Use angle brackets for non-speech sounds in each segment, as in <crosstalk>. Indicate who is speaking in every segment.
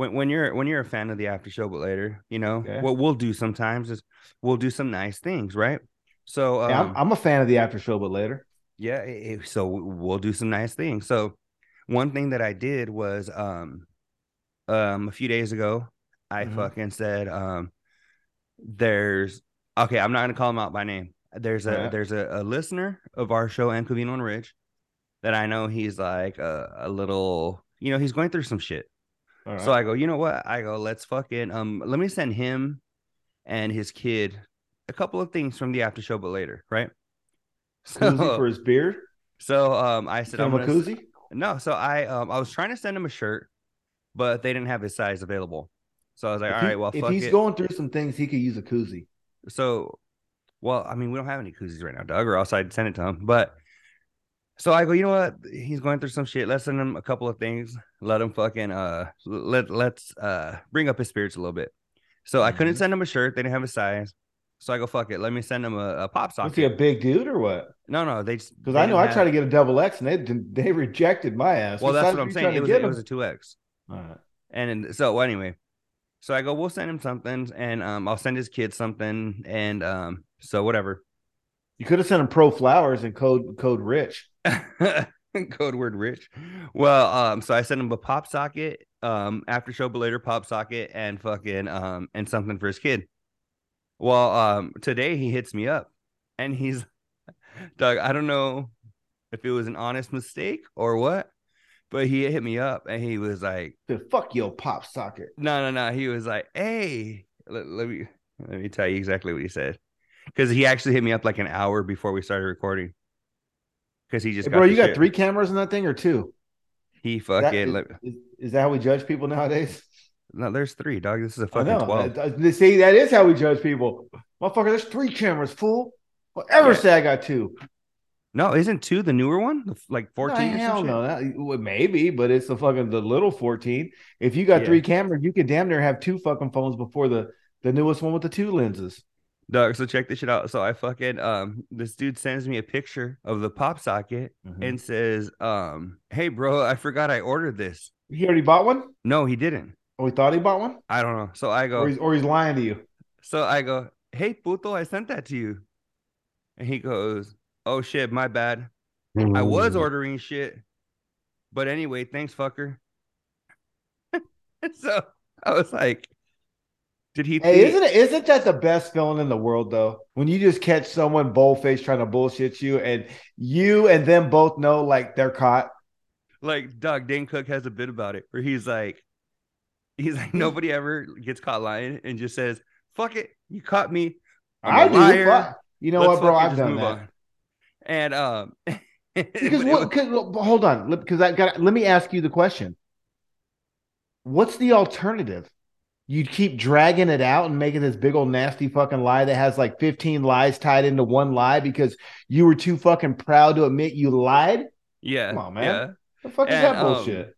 Speaker 1: when when you're when you're a fan of the after show, but later, you know,
Speaker 2: Okay.
Speaker 1: what we'll do sometimes is we'll do some nice things, right? So um,
Speaker 2: Yeah, I'm, I'm a fan of the after show, but later.
Speaker 1: yeah, eh, eh, so we'll do some nice things. So one thing that I did was um um a few days ago, I
Speaker 2: Mhm.
Speaker 1: fucking said um there's okay, I'm not gonna call him out by name. There's a
Speaker 2: Alright.
Speaker 1: there's a, a listener of our show and Covino and Rich that I know he's like a, a little you know, he's going through some shit.
Speaker 2: Right.
Speaker 1: So I go, you know what? I go, let's fucking um let me send him and his kid a couple of things from the after show, but later, right?
Speaker 2: koozie for his beard.
Speaker 1: So um, I said, I'm
Speaker 2: a
Speaker 1: s-
Speaker 2: koozie.
Speaker 1: No, so I um, I was trying to send him a shirt, but they didn't have his size available. So I was like,
Speaker 2: If
Speaker 1: all
Speaker 2: he-
Speaker 1: right, well,
Speaker 2: if he's
Speaker 1: it.
Speaker 2: going through some things, he could use a koozie.
Speaker 1: so, well, I mean, we don't have any koozies right now, Doug, or else I'd send it to him. But so I go, you know what? He's going through some shit. Let's send him a couple of things. Let him fucking uh let let's uh bring up his spirits a little bit. So I couldn't
Speaker 2: Mhm.
Speaker 1: send him a shirt. They didn't have a size. So I go, fuck it. Let me send him a, a pop
Speaker 2: Was he a big dude or what?
Speaker 1: No, no, they just
Speaker 2: Because I know I tried to get a double X and they they rejected my ass.
Speaker 1: Well,
Speaker 2: What
Speaker 1: that's what I'm saying. It was it was a two X.
Speaker 2: All right.
Speaker 1: And so anyway, so I go, we'll send him something, and um, I'll send his kid something, and um, so whatever.
Speaker 2: You could have sent him pro flowers and code code rich. <laughs>
Speaker 1: Code word rich. Well, um, so I sent him a pop socket, um, after show but later pop socket, and fucking um, and something for his kid. Well, um, today he hits me up, and he's, <laughs> Doug. I don't know if it was an honest mistake or what, but he hit me up, and he was like.
Speaker 2: The fuck your pop socket.
Speaker 1: No, no, no. He was like, "Hey, let, let me let me tell you exactly what he said." Because he actually hit me up like an hour before we started recording. Because he just
Speaker 2: Hey,
Speaker 1: got
Speaker 2: bro, you got
Speaker 1: shit.
Speaker 2: three cameras in that thing or two?
Speaker 1: He
Speaker 2: Is that-
Speaker 1: fucking
Speaker 2: is, is- that how we judge people nowadays?
Speaker 1: no. There's three, dog. This is a fucking twelve.
Speaker 2: See, that is how we judge people. Motherfucker, there's three cameras, fool. Well, ever
Speaker 1: Yeah.
Speaker 2: say I got two?
Speaker 1: No, isn't two the newer one? Like fourteen
Speaker 2: No, hell no. That, well, maybe, but it's the fucking the little 14. If you got
Speaker 1: Yeah.
Speaker 2: three cameras, you could damn near have two fucking phones before the the newest one with the two lenses.
Speaker 1: Dog, so check this shit out. So I fucking um this dude sends me a picture of the pop socket
Speaker 2: Mhm.
Speaker 1: and says, um, hey bro, I forgot I ordered this.
Speaker 2: He already bought one?
Speaker 1: No, he didn't.
Speaker 2: Oh, he thought he bought one?
Speaker 1: I don't know. So I go,
Speaker 2: Or he's or he's lying to you.
Speaker 1: So I go, hey, puto, I sent that to you. And he goes, oh shit, my bad. I was ordering shit. But anyway, thanks, fucker. <laughs> so I was like, did he
Speaker 2: Hey, isn't it isn't that the best feeling in the world though? When you just catch someone boldface trying to bullshit you and you and them both know like they're caught.
Speaker 1: like Doug Dane Cook has a bit about it where he's like, he's like, nobody ever gets caught lying and just says, fuck it, you caught me. I'm
Speaker 2: I do. Fuck. You know
Speaker 1: Let's
Speaker 2: what, bro? I've done that.
Speaker 1: on." And um <laughs>
Speaker 2: Because what?
Speaker 1: was-
Speaker 2: hold on, because I got. Let me ask you the question. What's the alternative? You'd keep dragging it out and making this big old nasty fucking lie that has like 15 lies tied into one lie because you were too fucking proud to admit you lied.
Speaker 1: yeah,
Speaker 2: Come on, man.
Speaker 1: yeah.
Speaker 2: The fuck is
Speaker 1: And,
Speaker 2: that
Speaker 1: um,
Speaker 2: bullshit?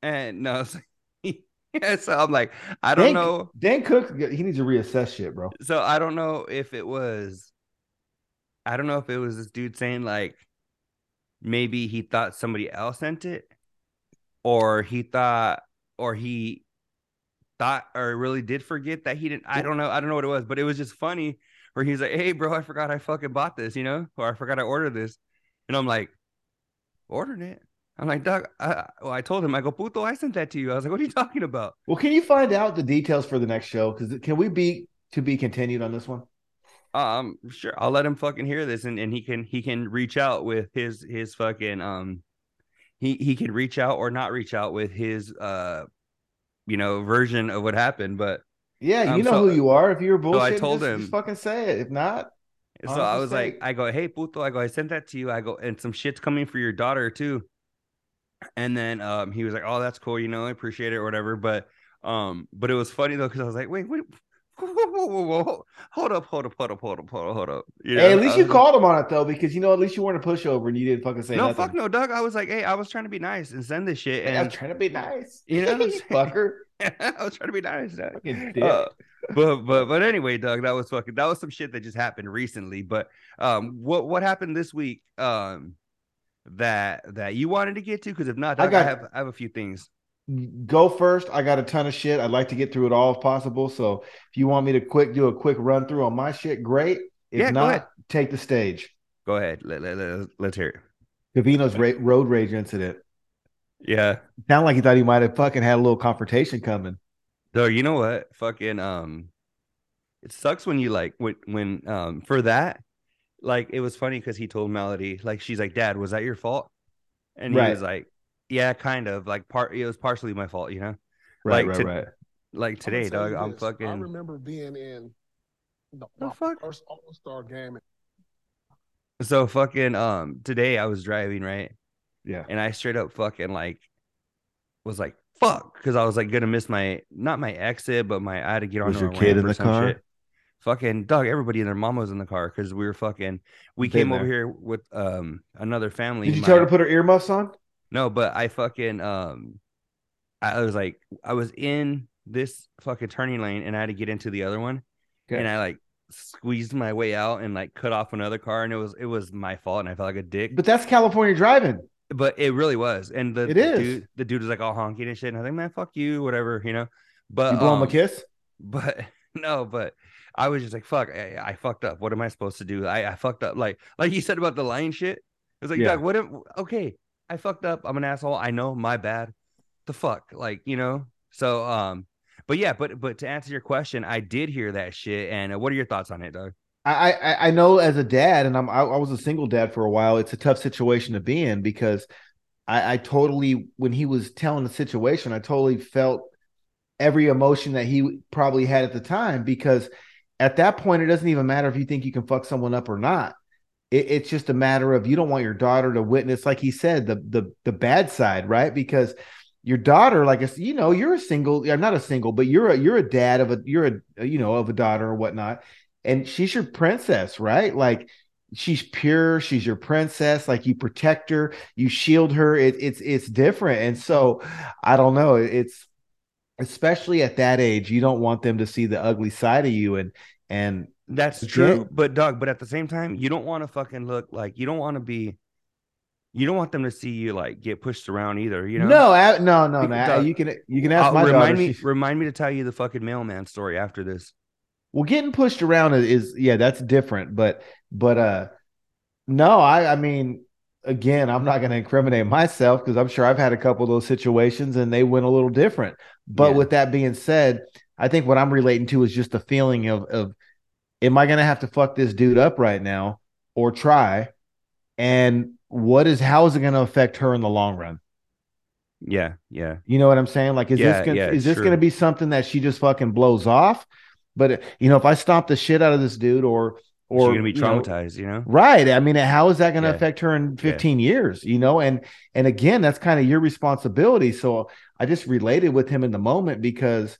Speaker 1: And no, so, <laughs> yeah, so I'm like, I don't
Speaker 2: Dan,
Speaker 1: know.
Speaker 2: Dan Cook, he needs to reassess shit, bro.
Speaker 1: So I don't know if it was, I don't know if it was this dude saying like, maybe he thought somebody else sent it, or he thought, or he thought, or really did forget that he didn't. I don't know. I don't know what it was, but it was just funny. Where he's like, "Hey, bro, I forgot I fucking bought this, you know, or I forgot I ordered this," and I'm like, "Ordered it." I'm like, Doug, I, well, I told him, I go, puto, I sent that to you. I was like, what are you talking about?
Speaker 2: Well, can you find out the details for the next show? Because can we be to be continued on this one?
Speaker 1: Um, sure, I'll let him fucking hear this, and, and he can he can reach out with his his fucking um, he he can reach out or not reach out with his uh, you know, version of what happened. But
Speaker 2: Yeah, you
Speaker 1: Um,
Speaker 2: know
Speaker 1: so-
Speaker 2: who you are. If you're
Speaker 1: so I told
Speaker 2: just,
Speaker 1: him-
Speaker 2: just fucking say it. If not,
Speaker 1: so I was like. I go, hey puto, I go, I sent that to you. I go, and some shit's coming for your daughter too. And then um, he was like, oh, that's cool, you know, I appreciate it or whatever. But um, but it was funny though because I was like, wait, wait. <laughs> Whoa, whoa, whoa, whoa, whoa. Hold up, hold up, hold up, hold up, hold up, hold up. You
Speaker 2: hey, at least you
Speaker 1: like-
Speaker 2: called him on it though, because you know at least you weren't a pushover and you didn't fucking say
Speaker 1: no,
Speaker 2: nothing.
Speaker 1: fuck no, Doug. I was like, hey, I was trying to be nice and send this shit,
Speaker 2: Hey, I'm trying to be nice. <laughs>
Speaker 1: You know what I'm <laughs>
Speaker 2: You
Speaker 1: saying?
Speaker 2: fucker.
Speaker 1: I was trying to be nice. Doug. Uh, but but but anyway, Doug, that was fucking that was some shit that just happened recently. But um, what what happened this week? Um, that that you wanted to get to? Because if not,
Speaker 2: I
Speaker 1: Doug, I,
Speaker 2: got-
Speaker 1: have I have a few things.
Speaker 2: Go first. I got a ton of shit. I'd like to get through it all if possible. So if you want me to quick do a quick run through on my shit, great. If
Speaker 1: Yeah,
Speaker 2: not, take the stage.
Speaker 1: Go ahead. Let, let, let, let's hear it.
Speaker 2: Covino's ra- road rage incident.
Speaker 1: Yeah.
Speaker 2: Sound like he thought he might have fucking had a little confrontation coming.
Speaker 1: Though you know what? Fucking um it sucks when you like when when um for that, like it was funny because he told Melody, like she's like, Dad, was that your fault? And he
Speaker 2: Right.
Speaker 1: was like, Yeah, kind of. Like part it was partially my fault, you know?
Speaker 2: Right,
Speaker 1: Like,
Speaker 2: right,
Speaker 1: to-
Speaker 2: right.
Speaker 1: Like today,
Speaker 3: I'ma
Speaker 1: dog. I'm
Speaker 3: this. I remember being in the,
Speaker 1: The fuck?
Speaker 3: first All Star game.
Speaker 1: so fucking um today I was driving, right?
Speaker 2: Yeah.
Speaker 1: and I straight up fucking like was like fuck because I was like gonna miss my not my exit, but my I had to get on
Speaker 2: Was
Speaker 1: a
Speaker 2: your
Speaker 1: ramp
Speaker 2: kid in the
Speaker 1: some
Speaker 2: car?
Speaker 1: Shit. Fucking dog, everybody and their mom was in the car because we were fucking. We
Speaker 2: Been
Speaker 1: came over here with um another family.
Speaker 2: Did you
Speaker 1: My-
Speaker 2: tell her to put her earmuffs on?
Speaker 1: No, but I fucking um, I was like I was in this fucking turning lane and I had to get into the other one,
Speaker 2: Okay.
Speaker 1: and I like squeezed my way out and like cut off another car and it was it was my fault and I felt like a dick.
Speaker 2: But that's California driving.
Speaker 1: but it really was. And the,
Speaker 2: It
Speaker 1: the
Speaker 2: is.
Speaker 1: dude, the dude was like all honking and shit. And I was like, man, fuck you, whatever, you know. But
Speaker 2: You blow him a
Speaker 1: um,
Speaker 2: kiss?
Speaker 1: But <laughs> no, but I was just like, fuck, I, I fucked up. What am I supposed to do? I, I fucked up. Like like you said about the lying shit. It was like,
Speaker 2: Yeah.
Speaker 1: Doug, what? Am, okay, I fucked up. I'm an asshole. I know, my bad. The fuck, like you know. So um, but yeah, but but to answer your question, I did hear that shit. And uh, what are your thoughts on it, Doug?
Speaker 2: I, I I know as a dad, and I'm I, I was a single dad for a while. It's a tough situation to be in because I, I totally when he was telling the situation, I totally felt every emotion that he probably had at the time because at that point it doesn't even matter if you think you can fuck someone up or not. It, it's just a matter of you don't want your daughter to witness, like he said, the the the bad side, right? Because your daughter, like I you know, you're a single, yeah, not a single, but you're a you're a dad of a you're a you know of a daughter or whatnot, and she's your princess, right? Like she's pure, she's your princess. Like you protect her, you shield her. It, it's it's different, and so I don't know. It's especially at that age, you don't want them to see the ugly side of you, and and
Speaker 1: That's
Speaker 2: Legit.
Speaker 1: true, but Doug, but at the same time, you don't want to fucking look like you don't want to be. You don't want them to see you like get pushed around either. You know.
Speaker 2: no, I- no, no,
Speaker 1: You
Speaker 2: no.
Speaker 1: can
Speaker 2: You can you can ask
Speaker 1: I'll
Speaker 2: my
Speaker 1: remind
Speaker 2: daughter.
Speaker 1: me. Remind me to tell you the fucking mailman story after this.
Speaker 2: Well, getting pushed around is, yeah, that's different. But but uh no, I I mean, again, I'm not gonna incriminate myself because I'm sure I've had a couple of those situations and they went a little different. But
Speaker 1: Yeah.
Speaker 2: with that being said, I think what I'm relating to is just the feeling of of am I gonna have to fuck this dude up right now or try? And what is how is it gonna affect her in the long run?
Speaker 1: Yeah, yeah,
Speaker 2: You know what I'm saying? Like, is
Speaker 1: Yeah,
Speaker 2: this gonna
Speaker 1: yeah,
Speaker 2: is this gonna be something that she just fucking blows off? But you know, if I stomp the shit out of this dude, or or
Speaker 1: She's gonna be
Speaker 2: you know,
Speaker 1: traumatized. You know.
Speaker 2: right? I mean, how is that gonna
Speaker 1: Yeah.
Speaker 2: affect her in 15 years? You know, and and again, that's kind of your responsibility. So I just related with him in the moment because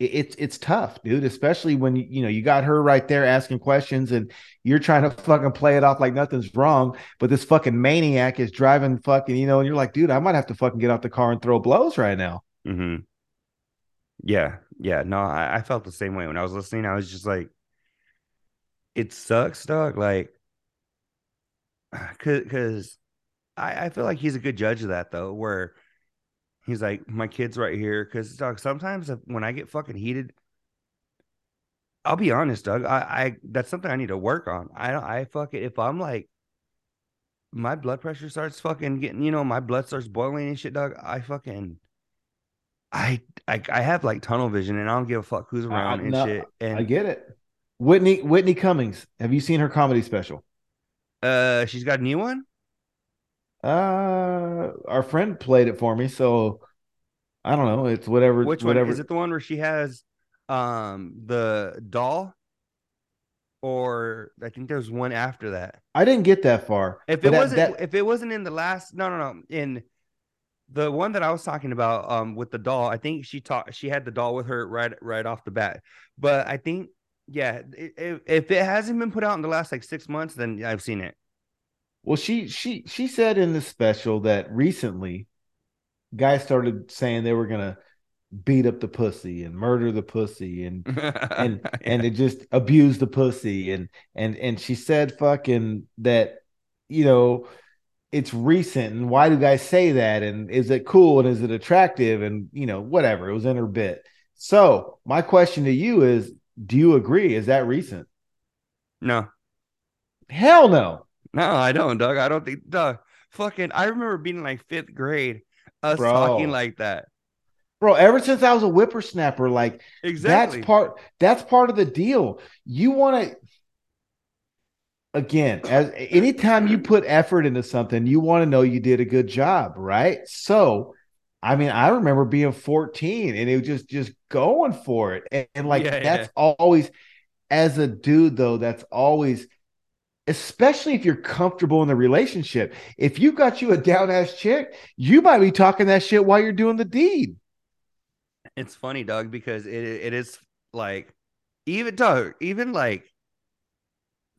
Speaker 2: it's it's tough, dude. Especially when you know you got her right there asking questions and you're trying to <laughs> fucking play it off like nothing's wrong, but this fucking maniac is driving fucking you know, and you're like, dude, I might have to fucking get out the car and throw blows right now.
Speaker 1: Mm-hmm. Yeah, yeah. No, I, I felt the same way when I was listening. I was just like, it sucks, dog. Like, <sighs> cause, cause I, I feel like he's a good judge of that though, where he's like, my kid's right here. Cause dog, sometimes if, when I get fucking heated, I'll be honest, Doug. I, I that's something I need to work on. I don't. I fucking if I'm like, my blood pressure starts fucking getting, you know, my blood starts boiling and shit, Doug. I fucking, I, I, I have like tunnel vision, and I don't give a fuck who's around and
Speaker 2: no,
Speaker 1: shit. And
Speaker 2: I get it. Whitney Whitney Cummings. Have you seen her comedy special?
Speaker 1: uh, she's got a new one.
Speaker 2: Uh, our friend played it for me, so I don't know. It's whatever.
Speaker 1: Which
Speaker 2: whatever.
Speaker 1: one is it? The one where she has um the doll, or I think there's one after that.
Speaker 2: I didn't get that far.
Speaker 1: If it
Speaker 2: that-
Speaker 1: wasn't,
Speaker 2: that-
Speaker 1: if it wasn't in the last, no, no, no, in the one that I was talking about, um, with the doll, I think she taught, she had the doll with her right, right off the bat. But I think, yeah, if, if it hasn't been put out in the last like six months, then I've seen it.
Speaker 2: Well, she she she said in the special that recently, guys started saying they were gonna beat up the pussy and murder the pussy and <laughs> and and it just abuse the pussy. And and and she said fucking that you know it's recent and why do guys say that? And is it cool and is it attractive? And you know whatever it was in her bit. So my question to you is do you agree? Is that recent?
Speaker 1: No,
Speaker 2: hell no
Speaker 1: no, I don't, Doug. I don't think, Doug. Fucking, I remember being in like fifth grade, us
Speaker 2: Bro.
Speaker 1: talking like that.
Speaker 2: bro ever since i was a whippersnapper like
Speaker 1: Exactly.
Speaker 2: that's part that's part of the deal you want to again as anytime you put effort into something you want to know you did a good job right so i mean i remember being 14 and it was just just going for it and, and like
Speaker 1: Yeah, yeah.
Speaker 2: that's always as a dude though that's always especially if you're comfortable in the relationship if you got you a down ass chick you might be talking that shit while you're doing the deed
Speaker 1: It's funny, Doug, because it it is like even Doug, even like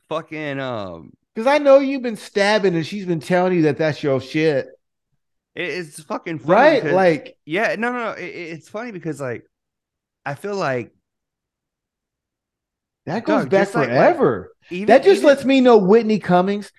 Speaker 1: fucking um
Speaker 2: Because I know you've been stabbing and she's been telling you that that's your shit.
Speaker 1: it's fucking funny
Speaker 2: Right?
Speaker 1: because-
Speaker 2: Like,
Speaker 1: yeah, no, no, no. It, it- it's funny because like I feel like
Speaker 2: that goes
Speaker 1: Doug,
Speaker 2: back
Speaker 1: just like-
Speaker 2: forever.
Speaker 1: Even
Speaker 2: that just
Speaker 1: even-
Speaker 2: lets me know Whitney Cummings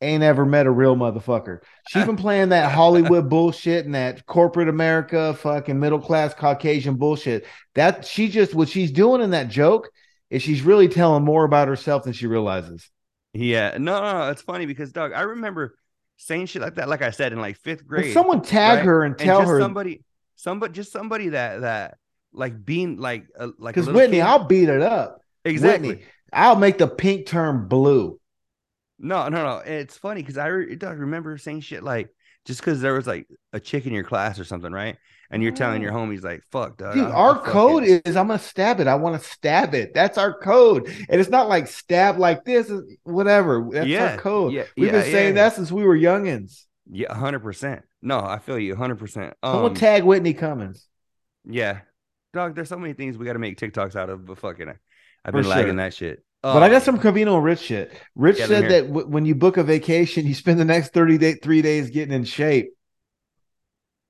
Speaker 2: ain't ever met a real motherfucker. She's <laughs> been playing that Hollywood bullshit and that corporate America fucking middle class Caucasian bullshit. That she just what she's doing in that joke is she's really telling more about herself than she realizes.
Speaker 1: yeah, no, no, no. It's funny because Doug, I remember saying shit like that, like I said in like fifth grade.
Speaker 2: someone tag
Speaker 1: right?
Speaker 2: her and
Speaker 1: and
Speaker 2: tell
Speaker 1: just
Speaker 2: her
Speaker 1: somebody, somebody, just somebody that that like being like a, like
Speaker 2: because Whitney,
Speaker 1: kid-
Speaker 2: I'll beat it up.
Speaker 1: exactly.
Speaker 2: Whitney, I'll make the pink turn blue.
Speaker 1: No, no, no. It's funny because I re- Doug, remember saying shit like just because there was like a chick in your class or something, right? And you're telling your homies like, "Fuck, Doug."
Speaker 2: Dude,
Speaker 1: I'll-
Speaker 2: our code
Speaker 1: it."
Speaker 2: is I'm gonna stab it. I want to stab it. That's our code. And it's not like stab like this, is whatever. That's
Speaker 1: yeah,
Speaker 2: our code.
Speaker 1: Yeah,
Speaker 2: We've
Speaker 1: yeah,
Speaker 2: been saying that since we were youngins.
Speaker 1: Yeah, hundred percent. No, I feel you, hundred percent.
Speaker 2: Someone
Speaker 1: Um,
Speaker 2: tag Whitney Cummings.
Speaker 1: yeah, dog. There's so many things we got to make TikToks out of, but fucking, I've been lagging that shit.
Speaker 2: But I got
Speaker 1: Um,
Speaker 2: some Covino and Rich shit. Rich said that w- when you book a vacation, you spend the next 30 day, three days getting in shape.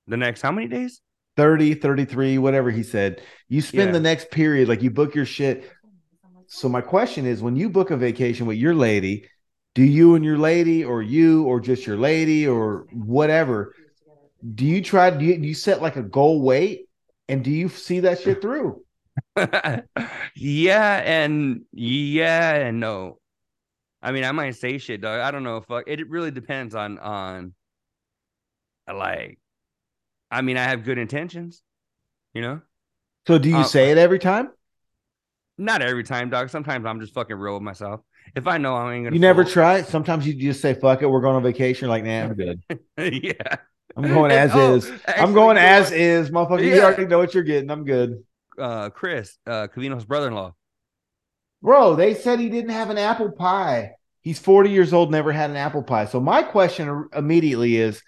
Speaker 1: the next how many days?
Speaker 2: 30, 33, whatever he said. You spend
Speaker 1: Yeah.
Speaker 2: the next period, like you book your shit. So my question is when you book a vacation with your lady, do you and your lady or you or just your lady or whatever, do you try do you, do you set like a goal weight and do you see that shit through? <laughs>
Speaker 1: yeah, and yeah, and no. I mean, I might say shit, dog. I don't know. Fuck. It really depends on on like. I mean, I have good intentions, you know.
Speaker 2: So do you
Speaker 1: Uh,
Speaker 2: say it every time?
Speaker 1: Not every time, dog. Sometimes I'm just fucking real with myself. If I know I ain't gonna,
Speaker 2: You never try it. Sometimes you just say fuck it, we're going on vacation. Like, nah, I'm good. <laughs>
Speaker 1: yeah,
Speaker 2: I'm going <laughs> as
Speaker 1: Oh,
Speaker 2: is. I'm going as is, motherfucker. You already know what you're getting. I'm good.
Speaker 1: Uh Chris, uh Covino's brother-in-law.
Speaker 2: Bro, they said he didn't have an apple pie. He's 40 years old, never had an apple pie. So my question immediately is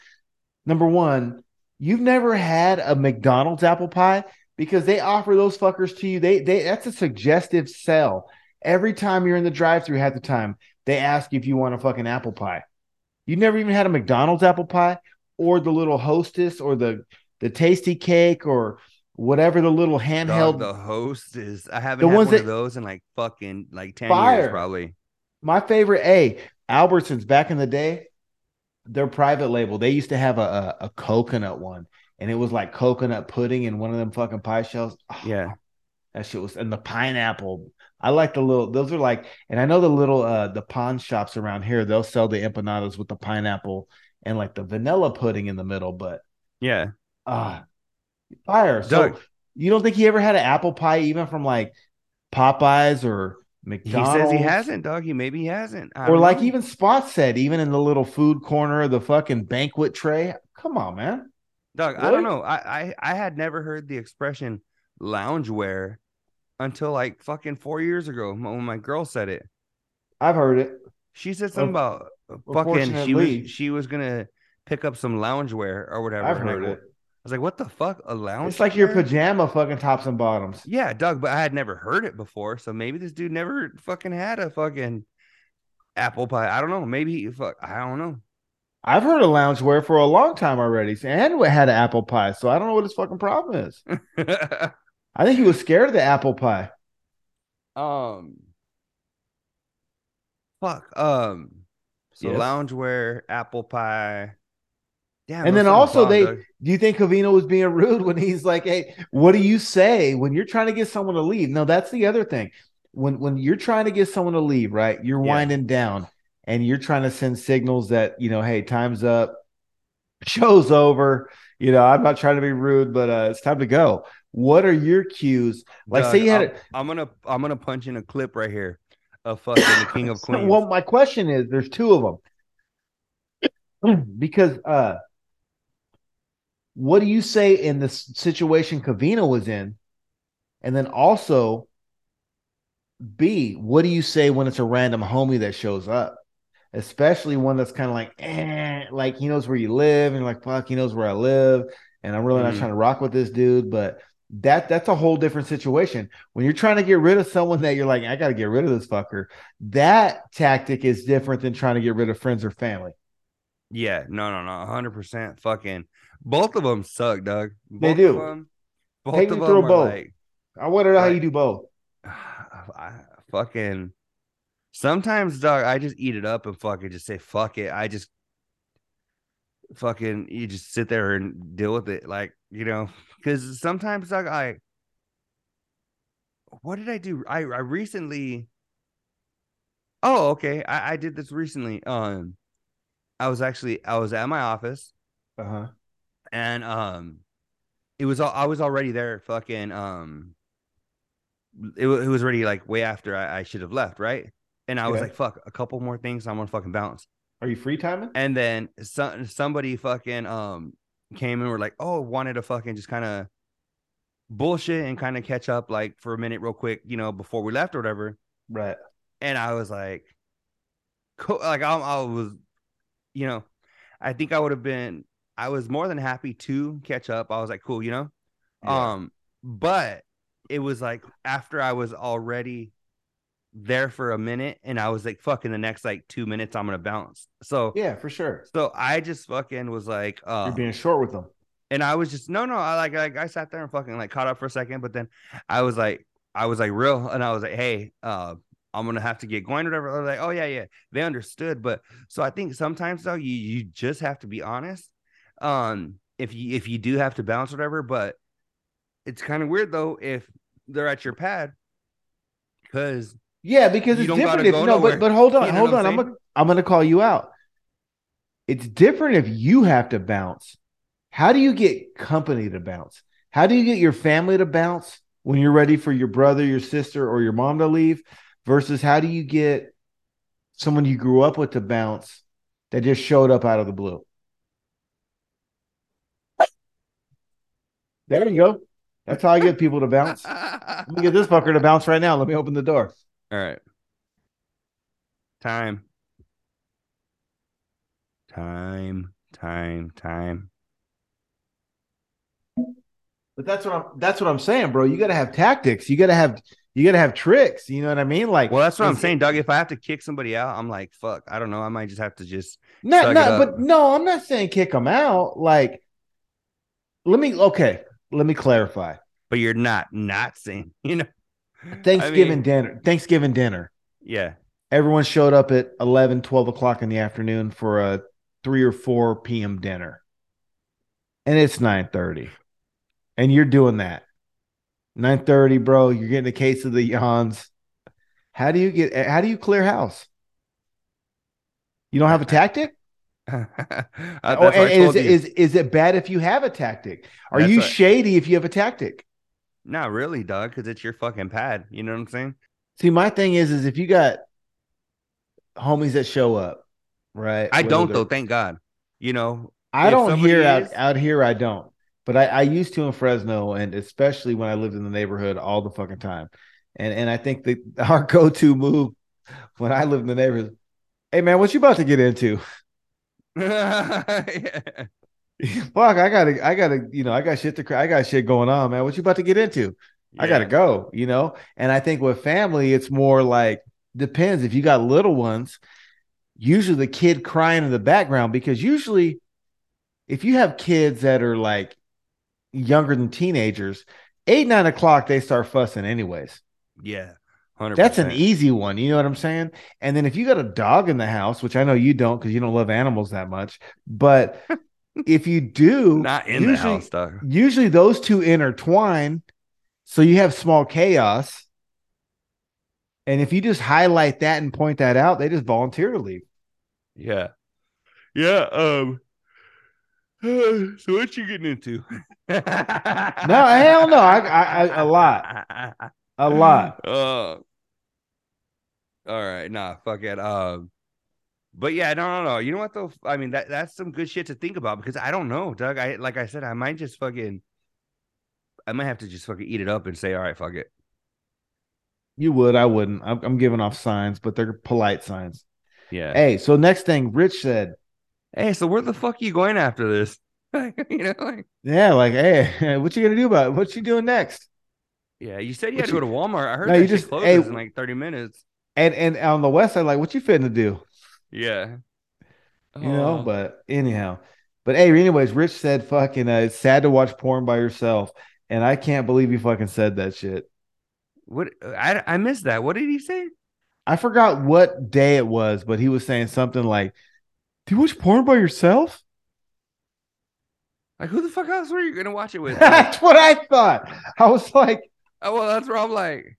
Speaker 2: number one, you've never had a McDonald's apple pie because they offer those fuckers to you. They they that's a suggestive sell. Every time you're in the drive-through half the time, they ask if you want a fucking apple pie. You've never even had a McDonald's apple pie or the little hostess or the the tasty cake or whatever the little
Speaker 1: Dog,
Speaker 2: handheld
Speaker 1: the host is. I haven't
Speaker 2: The
Speaker 1: had
Speaker 2: ones
Speaker 1: one of those in like fucking like ten
Speaker 2: Fire.
Speaker 1: years, probably.
Speaker 2: My favorite, A, Albertsons back in the day, their private label, they used to have a, a, a coconut one, and it was like coconut pudding in one of them fucking pie shells. Oh,
Speaker 1: Yeah,
Speaker 2: that shit was, and the pineapple. I like the little, those are like, and I know the little, uh, the pawn shops around here, they'll sell the empanadas with the pineapple and like the vanilla pudding in the middle, but
Speaker 1: yeah.
Speaker 2: ah, fire. So
Speaker 1: Doug.
Speaker 2: you don't think he ever had an apple pie, even from like Popeyes or McDonald's?
Speaker 1: He says he hasn't, doggy. Maybe he hasn't. I
Speaker 2: or like
Speaker 1: know.
Speaker 2: even Spot said, even in the little food corner of the fucking banquet tray. Come on, man.
Speaker 1: Dog, I don't know. I, I I had never heard the expression loungewear until like fucking four years ago when my girl said it.
Speaker 2: I've heard it.
Speaker 1: She said something about fucking she was she was gonna pick up some loungewear or whatever.
Speaker 2: I've heard it.
Speaker 1: I was like, what the fuck? A lounge?
Speaker 2: It's like your pajama fucking tops and bottoms.
Speaker 1: Yeah, Doug, but I had never heard it before. So maybe this dude never fucking had a fucking apple pie. I don't know. Maybe he fuck I don't know.
Speaker 2: I've heard of loungewear for a long time already, and we had an apple pie, so I don't know what his fucking problem is. <laughs> I think he was scared of the apple pie.
Speaker 1: um fuck. Um So
Speaker 2: Yes.
Speaker 1: loungewear, apple pie. Damn,
Speaker 2: And then also they
Speaker 1: dog.
Speaker 2: do you think Covino was being rude when he's like, "Hey, what do you say when you're trying to get someone to leave?" No, that's the other thing. When when you're trying to get someone to leave, right? You're
Speaker 1: Yeah.
Speaker 2: winding down and you're trying to send signals that, you know, hey, time's up. Show's over. You know, I'm not trying to be rude, but uh it's time to go. What are your cues? Like
Speaker 1: Doug,
Speaker 2: say you had
Speaker 1: I'm,
Speaker 2: it.
Speaker 1: I'm gonna I'm gonna punch in a clip right here of fucking the King of <coughs> Queens.
Speaker 2: Well, my question is there's two of them. <clears throat> because uh what do you say in the situation Covino was in? And then also B, what do you say when it's a random homie that shows up? Especially one that's kind of like, eh, like he knows where you live, and you're like, fuck, he knows where I live, and I'm really not
Speaker 1: Mhm.
Speaker 2: trying to rock with this dude. But that that's a whole different situation. When you're trying to get rid of someone that you're like, I gotta get rid of this fucker, that tactic is different than trying to get rid of friends or family.
Speaker 1: Yeah, no, no, no, hundred percent. Fucking both of them suck, Doug. Both
Speaker 2: They do.
Speaker 1: Of them, both
Speaker 2: Take
Speaker 1: of them
Speaker 2: through
Speaker 1: are
Speaker 2: both.
Speaker 1: like
Speaker 2: I wonder how you do both. <sighs>
Speaker 1: I fucking sometimes dog I just eat it up and fucking just say fuck it. I just fucking you just sit there and deal with it like, you know, cuz sometimes dog I what did I do? I I recently Oh, okay. I I did this recently. Um I was actually I was at my office
Speaker 2: Uh huh.
Speaker 1: And um it was all I was already there fucking um it, it was already like way after I, I should have left, right? And I was
Speaker 2: Okay.
Speaker 1: like, fuck, a couple more things, I'm gonna fucking bounce.
Speaker 2: Are you free timing?
Speaker 1: And then some somebody fucking um came and were like, oh, wanted to fucking just kind of bullshit and kind of catch up like for a minute real quick, you know, before we left or whatever.
Speaker 2: Right.
Speaker 1: And I was like, cool. Like I, I was, you know, I think I would have been. I was more than happy to catch up. I was like, cool, you know.
Speaker 2: Yeah.
Speaker 1: Um, but it was like after I was already there for a minute, and I was like, fucking the next like two minutes, I'm gonna bounce. So
Speaker 2: yeah, for sure.
Speaker 1: so I just fucking was like, uh,
Speaker 2: You're being short with them.
Speaker 1: and I was just no, no. I like, like I sat there and fucking like caught up for a second, but then I was like, I was like real, and I was like, hey, uh, I'm gonna have to get going or whatever. I was like, oh yeah, yeah, they understood. But so I think sometimes though, you you just have to be honest. Um, if you if you do have to bounce whatever, but it's kind of weird though if they're at your pad because
Speaker 2: Yeah, because it's different. If, no,
Speaker 1: nowhere.
Speaker 2: but but hold on,
Speaker 1: You know
Speaker 2: hold on.
Speaker 1: I'm
Speaker 2: I'm gonna I'm gonna call you out. It's different if you have to bounce. How do you get company to bounce? How do you get your family to bounce when you're ready for your brother, your sister, or your mom to leave? Versus how do you get someone you grew up with to bounce that just showed up out of the blue? There you go. That's how I get people to bounce. Let me get this fucker to bounce right now. Let me open the door.
Speaker 1: All right. Time. Time. Time. Time.
Speaker 2: But that's what I'm that's what I'm saying, bro. You gotta have tactics. You gotta have you gotta have tricks. You know what I mean? Like
Speaker 1: Well, that's what I'm saying, Doug. If I have to kick somebody out, I'm like, fuck. I don't know. I might just have to just.
Speaker 2: Not, not, but no, I'm not saying kick them out. Like, let me okay, let me clarify.
Speaker 1: But you're not not seeing, <laughs> you know.
Speaker 2: Thanksgiving
Speaker 1: mean-
Speaker 2: dinner, Thanksgiving dinner.
Speaker 1: Yeah.
Speaker 2: Everyone showed up at 11, 12 o'clock in the afternoon for a 3 or 4 p.m. dinner. And it's 9:30. And you're doing that. 9:30, bro. You're getting a case of the yawns. How do you get how do you clear house? You don't have a tactic? <laughs> Or, oh,
Speaker 1: that's what I
Speaker 2: and is, it- is is it bad if you have a tactic? Are
Speaker 1: That's
Speaker 2: you
Speaker 1: what-
Speaker 2: shady if you have a tactic?
Speaker 1: Not really, Doug, because it's your fucking pad. You know what I'm saying?
Speaker 2: See, my thing is, is if you got homies that show up, right?
Speaker 1: I don't
Speaker 2: they're-
Speaker 1: though. Thank God. You know.
Speaker 2: I don't hear out out here. I don't, but I, I used to in Fresno, and especially when I lived in the neighborhood all the fucking time. And and I think that <laughs> our go to move when I lived in the neighborhood, hey man, what you about to get into?
Speaker 1: Yeah. <laughs>
Speaker 2: Fuck, I gotta, I gotta, you know, I got shit to, I got shit going on, man. What you about to get into? I gotta go, you know? And I think with family, it's more like depends. If you got little ones, usually the kid crying in the background because usually if you have kids that are like younger than teenagers, eight, nine o'clock, they start fussing anyways.
Speaker 1: Yeah. Hundred.
Speaker 2: That's an easy one. You know what I'm saying? And then if you got a dog in the house, which I know you don't because you don't love animals that much, but <laughs> if you do,
Speaker 1: Not in the
Speaker 2: usually,
Speaker 1: house, dog.
Speaker 2: usually those two intertwine, so you have small chaos. And if you just highlight that and point that out, they just volunteer to leave.
Speaker 1: Yeah. Yeah. Um. <sighs> So what you getting into? no,
Speaker 2: hell no. I- I- I- a lot. <laughs> A lot.
Speaker 1: Uh, all right, nah, fuck it. Um, but yeah, no, no, no. You know what though? I mean, that that's some good shit to think about because I don't know, Doug. I like I said, I might just fucking, I might have to just fucking eat it up and say, all right, fuck it.
Speaker 2: You would, I wouldn't. I'm, I'm giving off signs, but they're polite signs.
Speaker 1: Yeah.
Speaker 2: Hey, so next thing, Rich said,
Speaker 1: Hey, so where the fuck are you going after this? <laughs> you know, like,
Speaker 2: yeah, like, hey, <laughs> what you gonna do about it? What you doing next?
Speaker 1: yeah, you said you
Speaker 2: What
Speaker 1: had to go to Walmart. I heard
Speaker 2: No,
Speaker 1: that
Speaker 2: you just-
Speaker 1: closes
Speaker 2: hey,
Speaker 1: in like thirty minutes.
Speaker 2: And and on the west side, like, what you fitting to do?
Speaker 1: Yeah.
Speaker 2: You know, but anyhow. But hey, anyways, Rich said fucking uh, it's sad to watch porn by yourself. And I can't believe you fucking said that shit.
Speaker 1: what I I missed that. What did he say?
Speaker 2: I forgot what day it was, but he was saying something like, Do you watch porn by yourself?
Speaker 1: Like, who the fuck else were you gonna watch it with? <laughs>
Speaker 2: That's what I thought. I was like,
Speaker 1: oh well, that's where I'm like,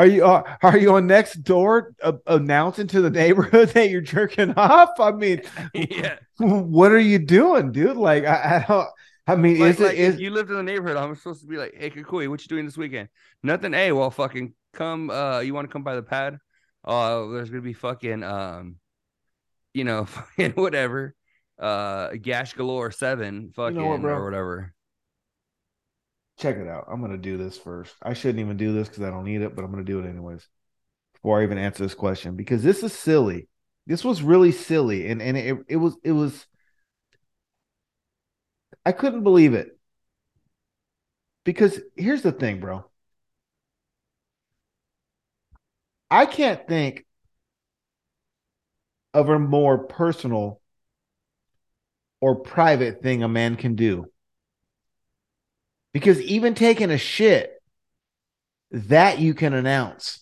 Speaker 2: Are you uh, are you on next door uh, announcing to the neighborhood <laughs> that you're jerking off? I mean, <laughs>
Speaker 1: yeah.
Speaker 2: what are you doing, dude? Like, I, I don't. I mean,
Speaker 1: Like,
Speaker 2: is it
Speaker 1: like if you lived in the neighborhood, I'm supposed to be like, hey, Cucuy, what you doing this weekend? Nothing. Hey, well, fucking come. Uh, you want to come by the pad? Uh, there's gonna be fucking um, you know, <laughs> fucking whatever. Uh, Gash Galore Seven, fucking
Speaker 2: what,
Speaker 1: or whatever.
Speaker 2: Check it out? I'm gonna do this first. I shouldn't even do this because I don't need it, but I'm gonna do it anyways. Before I even answer this question, because this is silly. This was really silly, and and it it was it was. I couldn't believe it. Because here's the thing, bro. I can't think of a more personal or private thing a man can do. Because even taking a shit, that you can announce.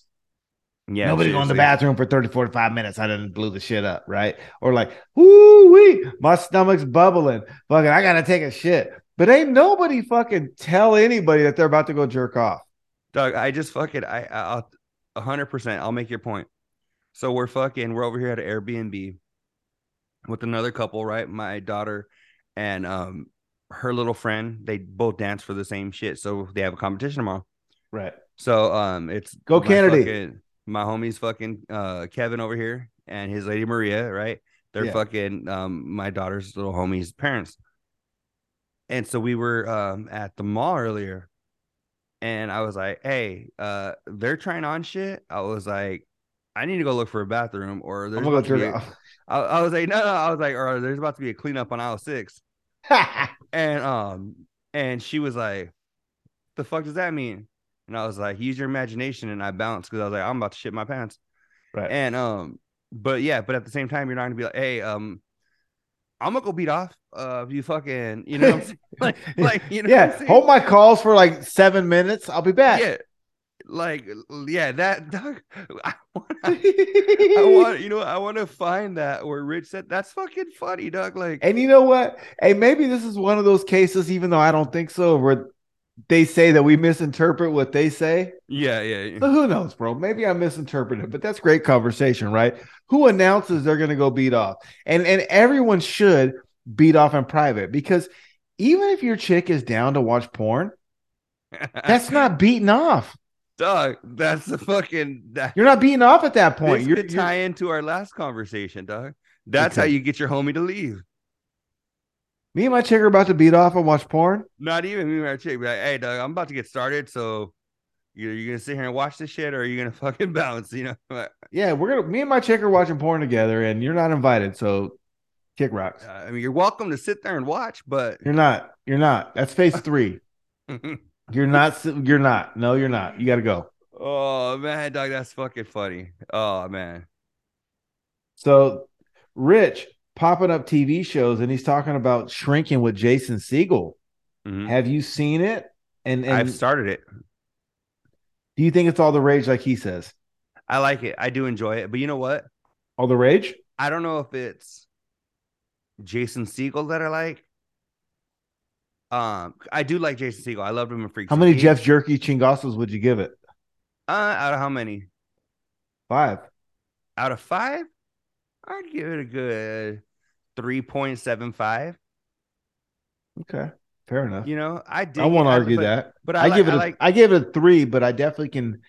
Speaker 1: Yeah,
Speaker 2: Nobody go in the bathroom for 30, 45 minutes. I didn't blew the shit up, right? Or like, whoo wee, my stomach's bubbling. Fucking, I gotta take a shit. But ain't nobody fucking tell anybody that they're about to go jerk off.
Speaker 1: Doug, I just fucking I I'll hundred percent. I'll make your point. So we're fucking we're over here at an Airbnb with another couple, right? My daughter and um her little friend. They both dance for the same shit, so they have a competition tomorrow.
Speaker 2: Right.
Speaker 1: So um, it's
Speaker 2: Go
Speaker 1: my
Speaker 2: Kennedy.
Speaker 1: fucking- my homie's fucking uh Kevin over here and his lady Maria, right? They're
Speaker 2: Yeah.
Speaker 1: fucking um my daughter's little homie's parents. And so we were um at the mall earlier, and I was like, "Hey, uh, they're trying on shit." I was like, "I need to go look for a bathroom," or there's
Speaker 2: I'm gonna go jerk
Speaker 1: a-. I, I was like, "No, no," I was like, "Or there's about to be a cleanup on aisle six. <laughs> And um, and she was like, "The fuck does that mean?" And I was like, "Use your imagination." And I bounced because I was like, "I'm about to shit my pants."
Speaker 2: right.
Speaker 1: And um, but yeah, but at the same time, you're not gonna be like, "Hey, um, I'm gonna go beat off." Uh, if you fucking, you know, what I'm <laughs> saying? <laughs> like, like, you know,
Speaker 2: yeah. Hold my calls for like seven minutes. I'll be back.
Speaker 1: yeah, like, yeah, that <laughs> Doug. I want, I want, you <laughs> know, I want to find that where Rich said that's fucking funny, Doug. Like,
Speaker 2: And you know what? Hey, maybe this is one of those cases, even though I don't think so, where they say that we misinterpret what they say.
Speaker 1: yeah, yeah, yeah.
Speaker 2: But who knows, bro? Maybe I misinterpreted, but that's great conversation, right? Who announces they're going to go beat off? And and everyone should beat off in private because even if your chick is down to watch porn, <laughs> that's not beating off.
Speaker 1: Doug. That's the fucking that.
Speaker 2: You're not beating off at that point. You're,
Speaker 1: could
Speaker 2: you're-
Speaker 1: tie into our last conversation, Doug. That's how you get your homie to leave.
Speaker 2: me and my chick are about to beat off and watch porn.
Speaker 1: Not even me and my chick. Be like, hey, Doug, I'm about to get started. So you're, you're gonna sit here and watch this shit, or are you gonna <laughs> fucking bounce? You know, <laughs>
Speaker 2: Yeah, we're gonna. Me and my chick are watching porn together, and you're not invited. So kick rocks.
Speaker 1: Uh, I mean, you're welcome to sit there and watch, but
Speaker 2: You're not. You're not. That's phase three. <laughs> You're not. You're not. No, you're not. You got to go.
Speaker 1: oh man, Doug, that's fucking funny. Oh man,
Speaker 2: So, Rich popping up TV shows, and he's talking about shrinking with Jason Segel.
Speaker 1: Mhm.
Speaker 2: Have you seen it? And, and
Speaker 1: I've started it.
Speaker 2: Do you think it's all the rage, like he says?
Speaker 1: I like it. I do enjoy it. But you know what?
Speaker 2: All the rage?
Speaker 1: I don't know if it's Jason Segel that I like. Um, I do like Jason Segel. I loved him in Freaks.
Speaker 2: How many Jeff Jerky Chingasos would you give it?
Speaker 1: Uh, out of how many?
Speaker 2: Five.
Speaker 1: Out of five, I'd give it a good three point seven five.
Speaker 2: Okay, fair enough.
Speaker 1: You know, I did.
Speaker 2: I won't argue
Speaker 1: but,
Speaker 2: that.
Speaker 1: but
Speaker 2: I,
Speaker 1: I, like,
Speaker 2: give it.
Speaker 1: I
Speaker 2: A,
Speaker 1: like,
Speaker 2: I give it a three, but I definitely can.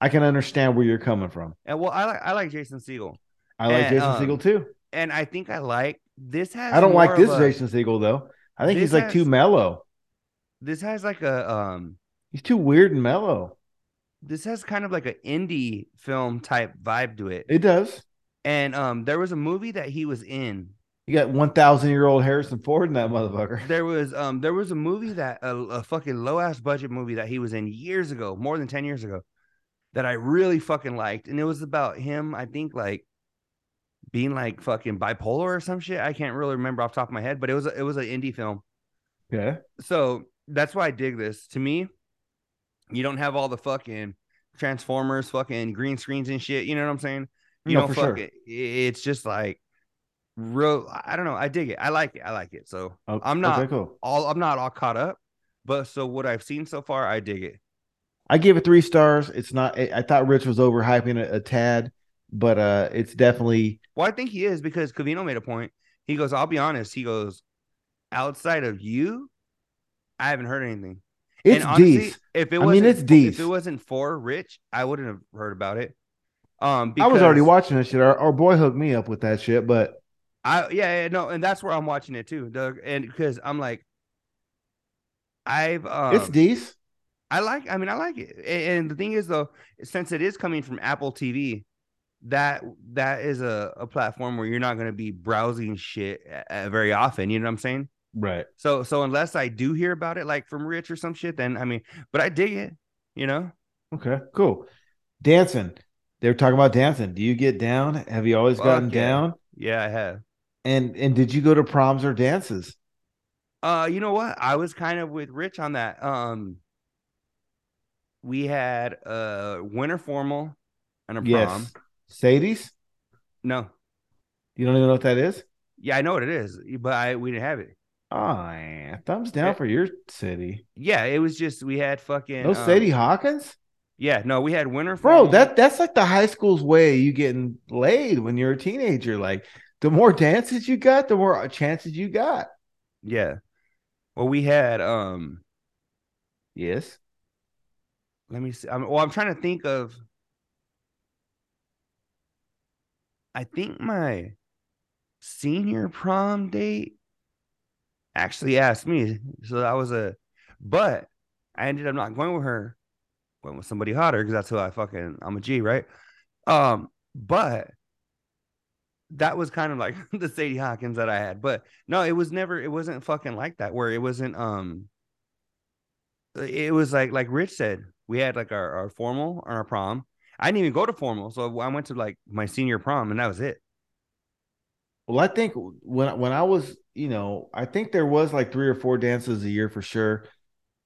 Speaker 2: I can understand where you're coming from.
Speaker 1: and well, I like, I like Jason Segel,
Speaker 2: I like
Speaker 1: And,
Speaker 2: Jason
Speaker 1: um,
Speaker 2: Segel too.
Speaker 1: and I think I like this has.
Speaker 2: I don't like this
Speaker 1: a-
Speaker 2: Jason Segel though. I think
Speaker 1: this
Speaker 2: he's like too mellow.
Speaker 1: This has like a um.
Speaker 2: He's too weird and mellow.
Speaker 1: This has kind of like an indie film type vibe to it.
Speaker 2: It does.
Speaker 1: And um, there was a movie that he was in.
Speaker 2: You got one thousand year old Harrison Ford in that motherfucker.
Speaker 1: There was um, there was a movie that a, a fucking low ass budget movie that he was in years ago, more than ten years ago, that I really fucking liked, and it was about him. I think like being like fucking bipolar or some shit. I can't really remember off the top of my head, but it was a, it was an indie film.
Speaker 2: Okay.
Speaker 1: So that's why I dig this. To me, you don't have all the fucking transformers, fucking green screens and shit. You know what I'm saying? You
Speaker 2: No, for
Speaker 1: fuck
Speaker 2: sure.
Speaker 1: it. It's just like real. I don't know. I dig it. I like it. I like it. So
Speaker 2: Okay,
Speaker 1: I'm not
Speaker 2: okay, cool.
Speaker 1: all. I'm not all caught up, but so what I've seen so far, I dig it.
Speaker 2: I give it three stars. It's not. I I thought Rich was overhyping it a tad, but uh, it's definitely
Speaker 1: Well, I think he is because Covino made a point. He goes, "I'll be honest." He goes, "Outside of you, I haven't heard anything."
Speaker 2: it's
Speaker 1: and honestly, if it was,
Speaker 2: I mean, it's
Speaker 1: If it wasn't for Rich, I wouldn't have heard about it. Um,
Speaker 2: I was already watching that shit. Our, our boy hooked me up with that shit, but
Speaker 1: I yeah, yeah no, and that's where I'm watching it too, Doug. And because I'm like, I've um,
Speaker 2: it's decent.
Speaker 1: I like. I mean, I like it. A- And the thing is, though, since it is coming from Apple TV, that that is a, a platform where you're not going to be browsing shit uh, very often. You know what I'm saying?
Speaker 2: Right.
Speaker 1: So so unless I do hear about it, like from Rich or some shit, then I mean, but I dig it. You know?
Speaker 2: Okay. Cool. Dancing. They were talking about dancing. Do you get down? Have you always
Speaker 1: Fuck
Speaker 2: gotten
Speaker 1: yeah.
Speaker 2: down?
Speaker 1: Yeah, I have.
Speaker 2: And and did you go to proms or dances?
Speaker 1: Uh, you know what? I was kind of with Rich on that. Um, we had a winter formal and a prom.
Speaker 2: Yes. Sadie's?
Speaker 1: No,
Speaker 2: You don't even know what that is?
Speaker 1: yeah, I know what it is, but I we didn't have it.
Speaker 2: Oh, yeah. thumbs down
Speaker 1: Yeah.
Speaker 2: for your city.
Speaker 1: Yeah, it was just we had fucking
Speaker 2: No
Speaker 1: um,
Speaker 2: Sadie Hawkins?
Speaker 1: Yeah, no, we had winter.
Speaker 2: Bro, that that's like the high school's way you getting laid when you're a teenager. Like the more dances you got, the more chances you got.
Speaker 1: yeah. Well, we had um.
Speaker 2: Yes.
Speaker 1: Let me see. I'm, well, I'm trying to think of. I think my senior prom date actually asked me, so that was a, but I ended up not going with her. Went with somebody hotter because that's who I fucking I'm a G, right? Um, but that was kind of like <laughs> the Sadie Hawkins that I had. But no, it was never. It wasn't fucking like that. Where it wasn't. Um, it was like like Rich said. We had like our, our formal or our prom. I didn't even go to formal, so I went to like my senior prom, and that was it.
Speaker 2: Well, I think when when I was, you know, I think there was like three or four dances a year for sure.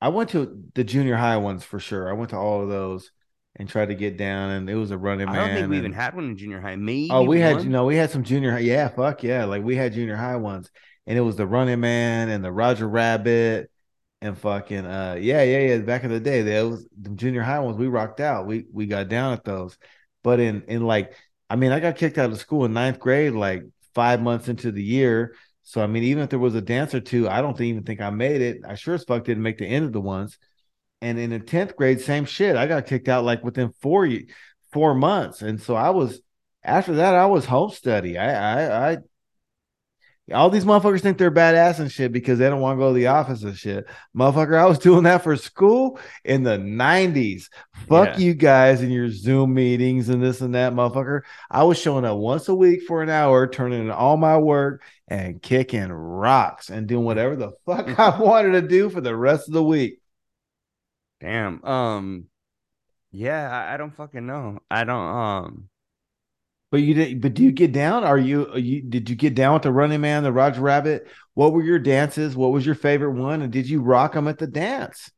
Speaker 2: I went to the junior high ones for sure. I went to all of those and tried to get down, and it was a running
Speaker 1: I
Speaker 2: man.
Speaker 1: don't think we even had one in junior high. Maybe
Speaker 2: Oh, we had you know we had some junior high. Yeah, fuck yeah, like we had junior high ones, and it was the Running Man and the Roger Rabbit, and fucking uh yeah yeah yeah. Back in the day, was the junior high ones. We rocked out. We we got down at those, but in in like I mean I got kicked out of school in ninth grade like five months into the year. So I mean even if there was a dance or two, I don't even think I made it. I sure as fuck didn't make the end of the ones. And in the tenth grade, same shit. I got kicked out like within four four months, and so I was after that, I was home study. I, I, I, all these motherfuckers think they're badass and shit because they don't want to go to the office and shit. Motherfucker, I was doing that for school in the 90s. Fuck
Speaker 1: Yeah.
Speaker 2: you guys and your Zoom meetings and this and that, motherfucker. I was showing up once a week for an hour, turning in all my work and kicking rocks and doing whatever the fuck <laughs> I wanted to do for the rest of the week.
Speaker 1: Damn. Um. Yeah, I, I don't fucking know. I don't. Um.
Speaker 2: But you did. But do you get down? Are you? Are you? Did you get down with the Running Man, the Roger Rabbit? What were your dances? What was your favorite one? And did you rock them at the dance?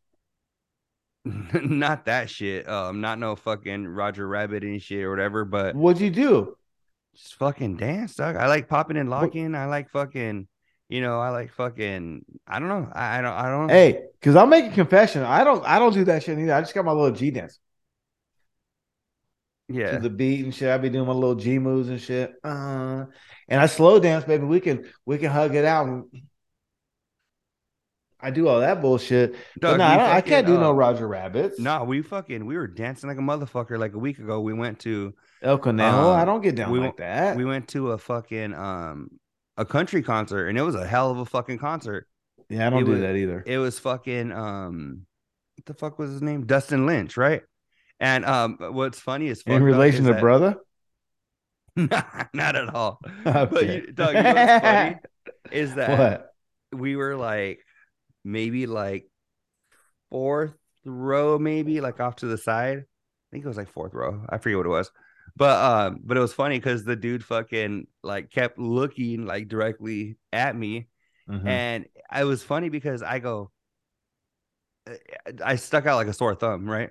Speaker 2: <laughs>
Speaker 1: not that shit. Um, not no fucking Roger Rabbit and shit or whatever, but
Speaker 2: What'd you do?
Speaker 1: just fucking dance, dog. I like popping and locking. I like fucking, you know, I like fucking. I don't know. I, I don't. I don't.
Speaker 2: Hey, because I'll make a confession. I don't. I don't do that shit either. I just got my little G dance
Speaker 1: yeah.
Speaker 2: to the beat and shit. I be doing my little G moves and shit. Uh, and I slow dance, baby. We can we can hug it out. And I do all that bullshit. No, I, don't- I can't do no
Speaker 1: uh,
Speaker 2: Roger Rabbits.
Speaker 1: No, we fucking we were dancing like a motherfucker like a week ago. We went to
Speaker 2: El Conejo.
Speaker 1: Um,
Speaker 2: I don't get down
Speaker 1: we
Speaker 2: like that.
Speaker 1: we went to a fucking um a country concert and it was a hell of a fucking concert.
Speaker 2: yeah, I don't
Speaker 1: it
Speaker 2: do
Speaker 1: was-
Speaker 2: that either.
Speaker 1: It was fucking um what the fuck was his name? Dustin Lynch, right? And um what's funny is
Speaker 2: In relation to brother. <laughs>
Speaker 1: not, at all. <laughs> But
Speaker 2: Okay.
Speaker 1: you, dog, you know what's funny <laughs> is that
Speaker 2: what?
Speaker 1: we were like maybe like fourth row, maybe like off to the side. I think it was like fourth row. I forget what it was. But um, but it was funny because the dude fucking like kept looking like directly at me.
Speaker 2: Mhm.
Speaker 1: And I was funny because I go, I stuck out like a sore thumb, right?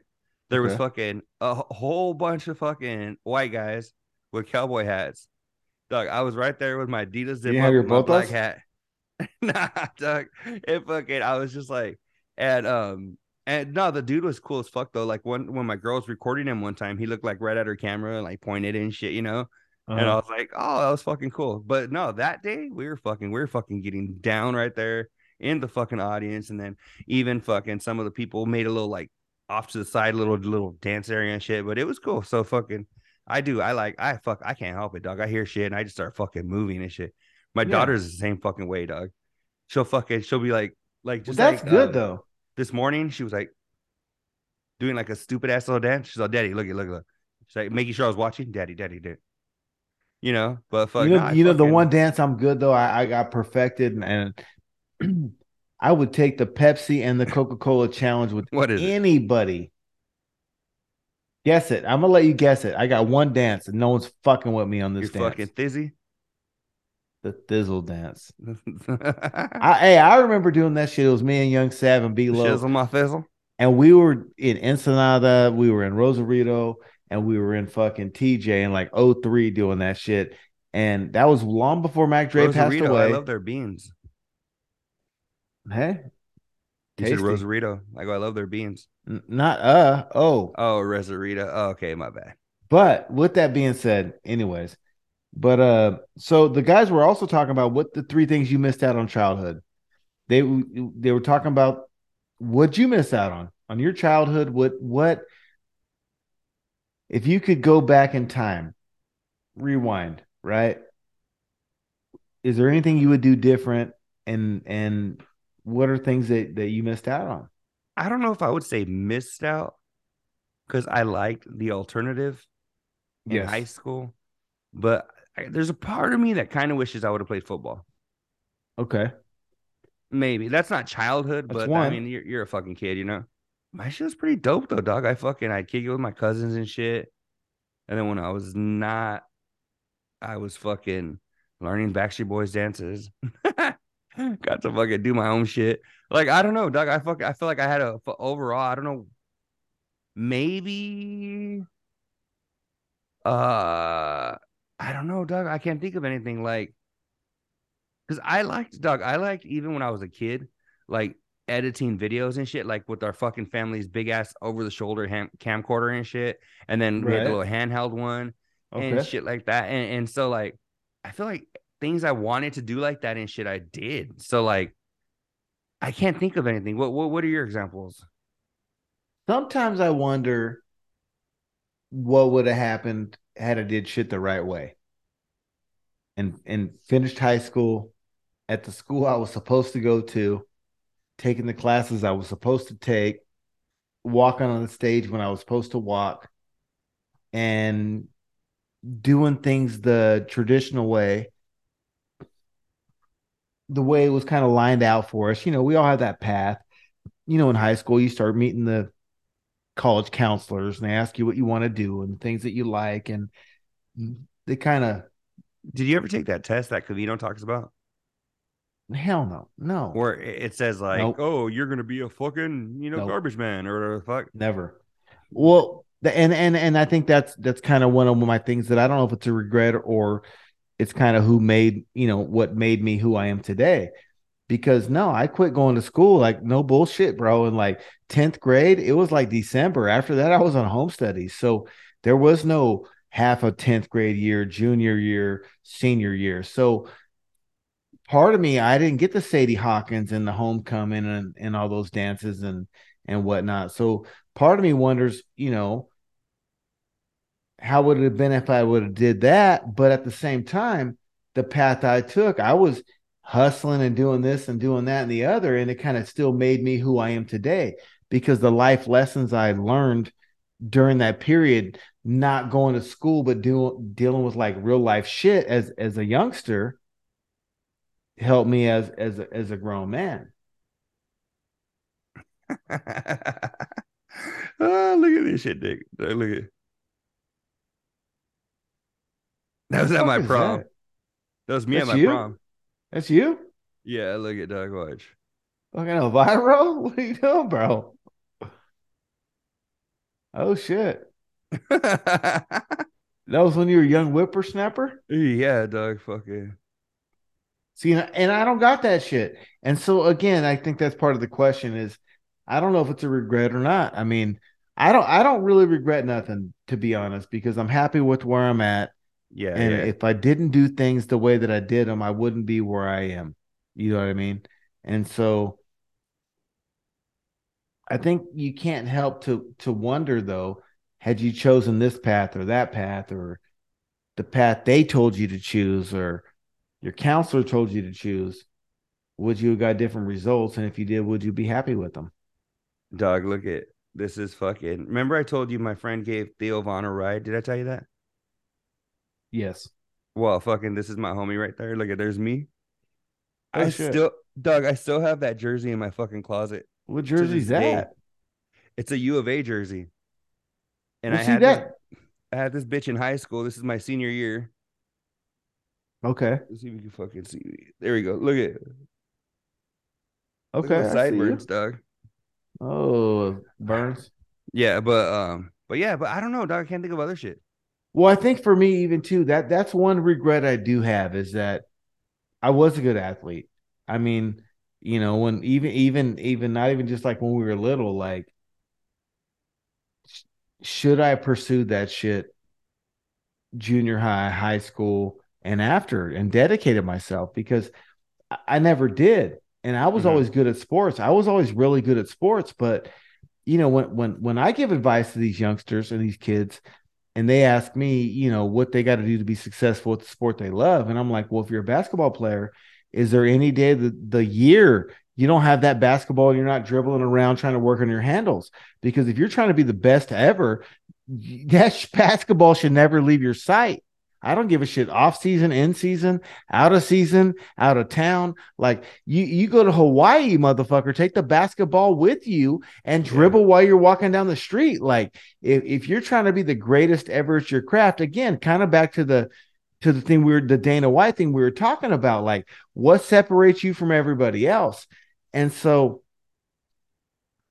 Speaker 1: There was
Speaker 2: Okay.
Speaker 1: fucking a whole bunch of fucking white guys with cowboy hats. Doug, I was right there with my Adidas zip
Speaker 2: you
Speaker 1: up
Speaker 2: your
Speaker 1: my black hat. <laughs> nah, Doug, it fucking. I was just like, and um, and no, the dude was cool as fuck though. Like when when my girl was recording him one time, he looked like right at her camera, and, like pointed and shit, you know. And I
Speaker 2: Uh-huh.
Speaker 1: was like, oh, that was fucking cool. But no, that day we were fucking, we were fucking getting down right there in the fucking audience. And then even fucking some of the people made a little like off to the side, little little dance area and shit. But it was cool. So fucking I do. I like I fuck I can't help it, dog. I hear shit and I just start fucking moving and shit. My
Speaker 2: Yeah.
Speaker 1: daughter's the same fucking way, dog. She'll fucking she'll be like like
Speaker 2: Well,
Speaker 1: just
Speaker 2: that's
Speaker 1: like,
Speaker 2: good
Speaker 1: um,
Speaker 2: though.
Speaker 1: This morning she was like doing like a stupid ass little dance. She's like, Daddy, look at look at look. She's like making sure I was watching. Daddy, daddy, did. You know, but fuck,
Speaker 2: you know,
Speaker 1: nah,
Speaker 2: you know the one dance I'm good though. I, I got perfected, and, and <clears throat> I would take the Pepsi and the Coca Cola challenge with
Speaker 1: What is it?
Speaker 2: anybody. Guess it. I'm gonna let you guess it. I got one dance, and no one's fucking with me on this You're dance.
Speaker 1: fucking thizzy.
Speaker 2: The Thizzle dance. <laughs> I, hey, I remember doing that shit. It was me and Young Sav and B Low,
Speaker 1: Shizzle my fizzle.
Speaker 2: and we were in Ensenada, we were in Rosarito, and we were in fucking TJ in like 03 doing that shit. And that was long before Mac Dre passed away.
Speaker 1: I love their beans.
Speaker 2: Hey,
Speaker 1: You said Rosarito. I go, I love their beans.
Speaker 2: N- not uh oh.
Speaker 1: Oh, Rosarito. Oh, okay, my bad.
Speaker 2: But with that being said, anyways, but uh, so the guys were also talking about what the three things you missed out on childhood. They they were talking about what you miss out on on your childhood. What what if you could go back in time, rewind, right? Is there anything you would do different? And and what are things that that you missed out on?
Speaker 1: I don't know if I would say missed out because I liked the alternative in
Speaker 2: Yes.
Speaker 1: high school, but I, there's a part of me that kind of wishes I would have played football.
Speaker 2: Okay.
Speaker 1: Maybe that's not childhood,
Speaker 2: That's
Speaker 1: but I mean, you're, you're a fucking kid, you know. My shit was pretty dope though, dog. I fucking I'd kick it with my cousins and shit. And then when I was not, I was fucking learning Backstreet Boys dances. <laughs> Got to fucking do my own shit. Like I don't know, Doug. I fuck. I feel like I had a overall. I don't know. Maybe. Uh, I don't know, Doug. I can't think of anything like. Because I liked, Doug. I liked even when I was a kid, like editing videos and shit, like with our fucking family's big ass over the shoulder ham- camcorder and shit, and then we had the little handheld one
Speaker 2: Okay.
Speaker 1: and shit like that. And and so like I feel like things I wanted to do like that and shit I did. So like I can't think of anything. What what what are your examples?
Speaker 2: Sometimes I wonder what would have happened had I did shit the right way. And and finished high school at the school I was supposed to go to, taking the classes I was supposed to take, walking on the stage when I was supposed to walk, and doing things the traditional way. The way it was kind of lined out for us. You know, we all have that path. You know, in high school, you start meeting the college counselors and they ask you what you want to do and things that you like and they kind of
Speaker 1: Did you ever take that test that Covino talks about?
Speaker 2: Hell no, no,
Speaker 1: Where it says like,
Speaker 2: Nope.
Speaker 1: "Oh, you're gonna be a fucking you know
Speaker 2: Nope.
Speaker 1: garbage man" or whatever the fuck.
Speaker 2: never. Well, the, and and and I think that's that's kind of one of my things that I don't know if it's a regret or it's kind of who made you know what made me who I am today. Because no, I quit going to school like no bullshit, bro. In like tenth grade, it was like December. After that, I was on home studies, so there was no half a tenth grade year, junior year, senior year. So part of me, I didn't get the Sadie Hawkins and the homecoming and and all those dances and and whatnot. So part of me wonders, you know, how would it have been if I would have did that? But at the same time, the path I took, I was hustling and doing this and doing that and the other, and it kind of still made me who I am today because the life lessons I learned during that period, not going to school but doing dealing with like real life shit as as a youngster, helped me as as a, as a grown man.
Speaker 1: oh, <laughs> look at this shit, Dick. Look at that was at my prom.
Speaker 2: that?
Speaker 1: That was me
Speaker 2: That's
Speaker 1: at my
Speaker 2: you?
Speaker 1: prom.
Speaker 2: That's you?
Speaker 1: Yeah, look at Doug Watch.
Speaker 2: Fucking Elvira? <laughs> What are you doing, bro? Oh shit. <laughs> That was when you were a young whippersnapper?
Speaker 1: yeah, Doug. Fucking.
Speaker 2: See, and I don't got that shit. And so again, I think that's part of the question is I don't know if it's a regret or not. I mean, I don't I don't really regret nothing, to be honest, because I'm happy with where I'm at.
Speaker 1: Yeah,
Speaker 2: And
Speaker 1: yeah.
Speaker 2: if I didn't do things the way that I did them, I wouldn't be where I am. You know what I mean? And so I think you can't help to to wonder though, had you chosen this path or that path or the path they told you to choose or your counselor told you to choose, would you have got different results? And if you did, would you be happy with them?
Speaker 1: Dog, look at this is fucking. Remember, I told you my friend gave Theo Von a ride. Did I tell you that?
Speaker 2: Yes.
Speaker 1: Well, fucking, this is my homie right there. Look at there's me.
Speaker 2: Oh,
Speaker 1: I
Speaker 2: shit.
Speaker 1: still, Doug, I still have that jersey in my fucking closet.
Speaker 2: What jersey's
Speaker 1: day.
Speaker 2: that?
Speaker 1: It's a U of A jersey. And I
Speaker 2: see
Speaker 1: had
Speaker 2: that.
Speaker 1: this, I had this bitch in high school. This is my senior year.
Speaker 2: Okay.
Speaker 1: Let's see if we can fucking see. There we go. Look at
Speaker 2: Okay.
Speaker 1: at
Speaker 2: I
Speaker 1: the
Speaker 2: see
Speaker 1: sideburns,
Speaker 2: you.
Speaker 1: dog.
Speaker 2: Oh, Burns.
Speaker 1: Yeah, but um, but yeah, but I don't know, dog. I can't think of other shit.
Speaker 2: Well, I think for me, even too, that that's one regret I do have is that I was a good athlete. I mean, you know, when even even even not even just like when we were little, like sh- should I pursue that shit junior high, high school, and after and dedicated myself because I, I never did. And I was
Speaker 1: Mhm.
Speaker 2: always good at sports. I was always really good at sports, but you know, when when when I give advice to these youngsters and these kids, and they ask me, you know, what they got to do to be successful at the sport they love. And I'm like, well, if you're a basketball player, is there any day the, the year you don't have that basketball you're not dribbling around trying to work on your handles? Because if you're trying to be the best ever, <laughs> that basketball should never leave your sight. I don't give a shit off season, in season, out of season, out of town. Like you, you go to Hawaii, motherfucker. Take the basketball with you and
Speaker 1: Yeah.
Speaker 2: dribble while you're walking down the street. Like if, if you're trying to be the greatest ever at your craft, again, kind of back to the to the thing we were the Dana White thing we were talking about, like what separates you from everybody else. And so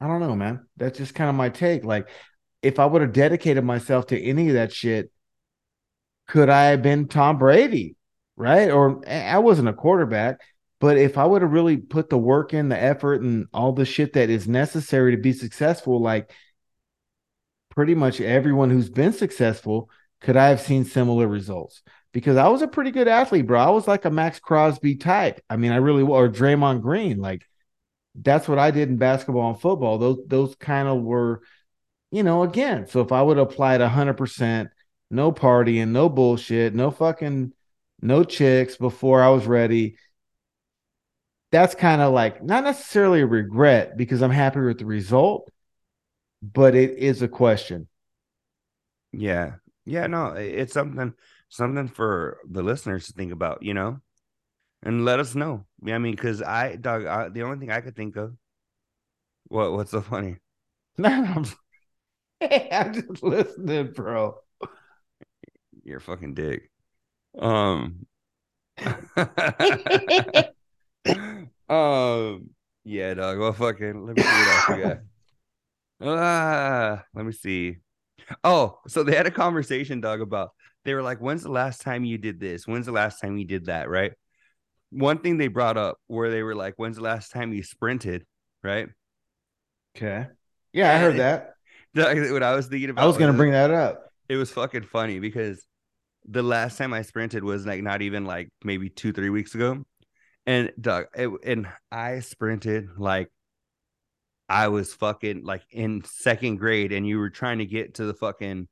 Speaker 2: I don't know, man. That's just kind of my take. Like if I would have dedicated myself to any of that shit, could I have been Tom Brady? Right. Or eh, I wasn't a quarterback, but if I would have really put the work in, the effort, and all the shit that is necessary to be successful, like pretty much everyone who's been successful, could I have seen similar results? Because I was a pretty good athlete, bro. I was like a Maxx Crosby type. I mean, I really or Draymond Green. Like that's what I did in basketball and football. Those those kind of were, you know, again. So if I would have applied hundred percent, no partying, no bullshit, no fucking, no chicks before I was ready. That's kind of like not necessarily a regret because I'm happy with the result, but it is a question.
Speaker 1: Yeah, yeah. No, it's something something for the listeners to think about, you know, and let us know. Yeah, I mean, because I, dog, I, the only thing I could think of. What? What's so funny? <laughs>
Speaker 2: I'm, <laughs> I'm just listening, bro.
Speaker 1: You're a fucking dick. Um. <laughs> um, yeah, dog. Well, fucking. Let me see what else we got. Ah, let me see. Oh, so they had a conversation, dog, about they were like, "When's the last time you did this? When's the last time you did that?" Right. One thing they brought up where they were like, "When's the last time you sprinted?" Right.
Speaker 2: Okay. Yeah, I heard that. <laughs>
Speaker 1: Dog, what I was thinking about.
Speaker 2: I was gonna
Speaker 1: was-
Speaker 2: bring that up.
Speaker 1: It was fucking funny because the last time I sprinted was like not even like maybe two, three weeks ago. And Doug, it, and I sprinted like I was fucking like in second grade, and you were trying to get to the fucking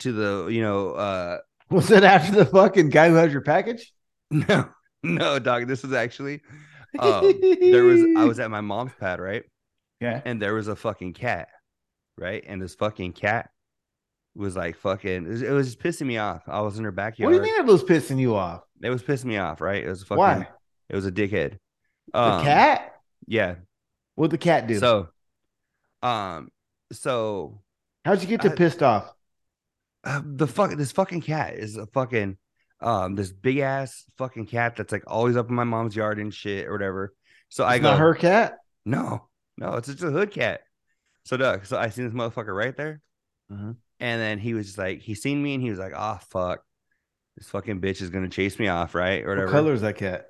Speaker 1: to the you know uh <laughs>
Speaker 2: Was it after the fucking guy who has your package? <laughs>
Speaker 1: no no dog this was actually <laughs> um there was I was at my mom's pad right
Speaker 2: Yeah.
Speaker 1: and there was a fucking cat right and this fucking cat was like fucking it was, it was just pissing me off I was in her backyard
Speaker 2: What do you mean it was pissing you off?
Speaker 1: It was pissing me off, right? It was fucking.
Speaker 2: Why?
Speaker 1: It was a dickhead.
Speaker 2: The
Speaker 1: Um,
Speaker 2: cat?
Speaker 1: Yeah.
Speaker 2: What'd the cat do?
Speaker 1: So, um, so
Speaker 2: How'd you get to
Speaker 1: I-
Speaker 2: pissed off?
Speaker 1: uh, the fuck this fucking cat is a fucking um this big ass fucking cat that's like always up in my mom's yard and shit or whatever. So I
Speaker 2: It's
Speaker 1: go,
Speaker 2: not her cat.
Speaker 1: no, no, it's just a hood cat. So Doug, so I seen this motherfucker right there,
Speaker 2: Mhm.
Speaker 1: And then he was like, he seen me and he was like, oh fuck, this fucking bitch is gonna chase me off, right? Or whatever.
Speaker 2: What color is that cat?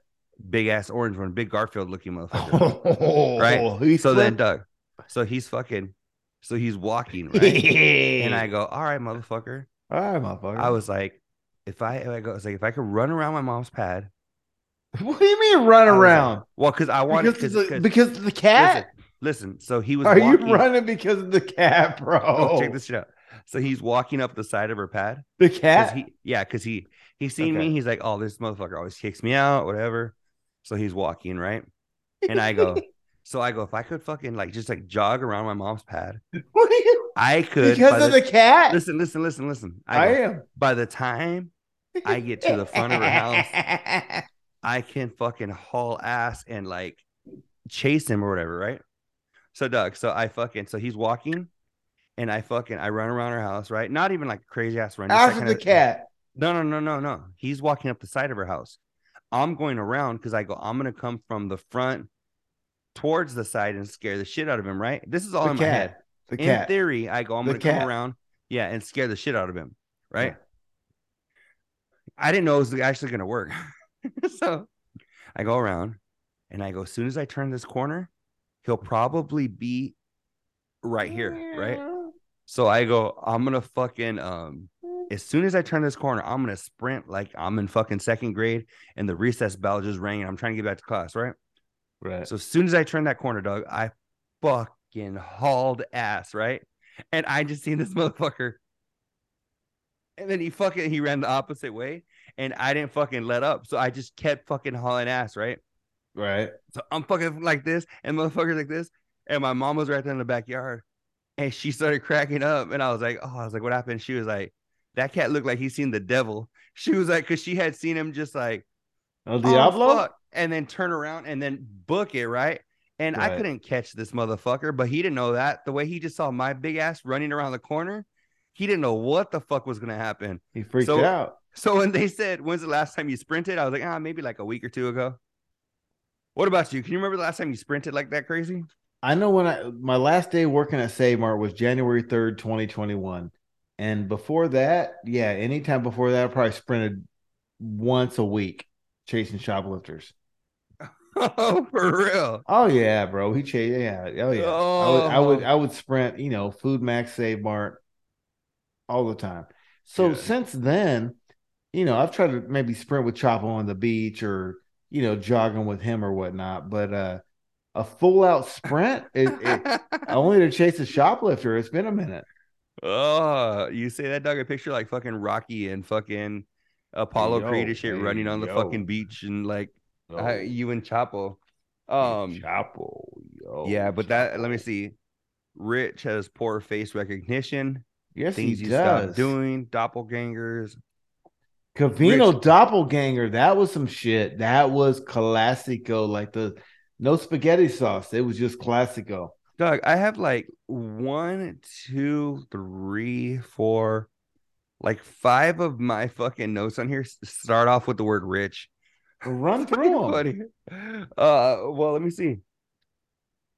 Speaker 1: Big ass orange one, big Garfield looking motherfucker. <laughs>
Speaker 2: right. Oh, he
Speaker 1: so then. Doug, so he's fucking, so he's walking, <laughs> right? and I go, all right, motherfucker.
Speaker 2: all right, motherfucker.
Speaker 1: I was like, if I, I go, I was like, if I could run around my mom's pad, <laughs>
Speaker 2: what do you mean run
Speaker 1: was like-
Speaker 2: around?
Speaker 1: well, because I wanted,
Speaker 2: Because,
Speaker 1: because,
Speaker 2: the, because the cat?
Speaker 1: listen, listen, so he was
Speaker 2: Are
Speaker 1: walking,
Speaker 2: you running because of the cat, bro?
Speaker 1: Oh, check this shit out. So he's walking up the side of her pad.
Speaker 2: The
Speaker 1: 'cause
Speaker 2: cat?
Speaker 1: He, yeah, because he he seen
Speaker 2: Okay.
Speaker 1: me. He's like, oh, this motherfucker always kicks me out, whatever. So he's walking right, and I go, <laughs> so I go, if I could fucking like just like jog around my mom's pad, <laughs>
Speaker 2: What are you?
Speaker 1: I could.
Speaker 2: Because of the cat?
Speaker 1: listen, listen, listen, listen.
Speaker 2: I,
Speaker 1: I, go,
Speaker 2: am.
Speaker 1: by the time I get to the front of her house, <laughs> I can fucking haul ass and like chase him or whatever, right? So Doug, so I fucking so he's walking and I fucking I run around her house, right? Not even like crazy ass run. just that
Speaker 2: After the cat.
Speaker 1: No, no, no, no, no. He's walking up the side of her house. I'm going around because I go, I'm gonna come from the front towards the side and scare the shit out of him, right? This is all
Speaker 2: The
Speaker 1: in my head.
Speaker 2: cat. The
Speaker 1: in
Speaker 2: cat.
Speaker 1: theory, I go, I'm
Speaker 2: The
Speaker 1: gonna come around, yeah, and scare the shit out of him, right?
Speaker 2: Yeah.
Speaker 1: I didn't know it was actually gonna work. <laughs> so I go around and I go, as soon as I turn this corner, he'll probably be right here, right? So I go, I'm gonna fucking um as soon as I turn this corner, I'm gonna sprint like I'm in fucking second grade and the recess bell just rang and I'm trying to get back to class, right?
Speaker 2: Right.
Speaker 1: So as soon as I turned that corner, Doug, I fucking hauled ass, right? And I just seen this <laughs> motherfucker. And then he fucking he ran the opposite way, and I didn't fucking let up. So I just kept fucking hauling ass, right?
Speaker 2: Right.
Speaker 1: So I'm fucking like this, and motherfuckers like this, and my mom was right there in the backyard, and she started cracking up, and I was like, oh, I was like, what happened? She was like, that cat looked like he seen the devil. <laughs> She was like, because she had seen him just like
Speaker 2: El
Speaker 1: oh,
Speaker 2: Diablo?
Speaker 1: fuck, and then turn around and then book it, right? And I couldn't catch this motherfucker, but he didn't know that. The way he just saw my big ass running around the corner, he didn't know what the fuck was gonna happen.
Speaker 2: he freaked
Speaker 1: So-
Speaker 2: out.
Speaker 1: So when they said, "When's the last time you sprinted?" I was like, "Ah, maybe like a week or two ago." What about you? Can you remember the last time you sprinted like that crazy?
Speaker 2: I know when I my last day working at Save Mart was January 3rd, 2021. And before that, yeah, anytime before that, I probably sprinted once a week chasing shoplifters. <laughs>
Speaker 1: Oh, for real?
Speaker 2: Oh yeah, bro. He chased yeah, oh yeah. I would I would I would sprint, you know, FoodMaxx, Save Mart all the time. So
Speaker 1: Yeah.
Speaker 2: since then, you know, I've tried to maybe sprint with Chapo on the beach or you know, jogging with him or whatnot, but uh a full out sprint, it, it, <laughs> only to chase a shoplifter. It's been a minute.
Speaker 1: oh, you say that, Doug? I picture like fucking Rocky and fucking Apollo
Speaker 2: Yo,
Speaker 1: Creed shit
Speaker 2: hey,
Speaker 1: running on the
Speaker 2: yo.
Speaker 1: fucking beach and like uh, you and Chapo. Um,
Speaker 2: Chapo, yo,
Speaker 1: yeah, but that let me see. Rich has poor face recognition.
Speaker 2: Yes,
Speaker 1: things
Speaker 2: he
Speaker 1: you
Speaker 2: does.
Speaker 1: stop doing. Doppelgangers.
Speaker 2: Covino
Speaker 1: Rich-
Speaker 2: doppelganger. That was some shit. That was classico. Like the no spaghetti sauce. It was just classico.
Speaker 1: Doug, I have like one, two, three, four, like five of my fucking notes on here start off with the word rich.
Speaker 2: Run <laughs> through them.
Speaker 1: Funny. Uh, well, let me see.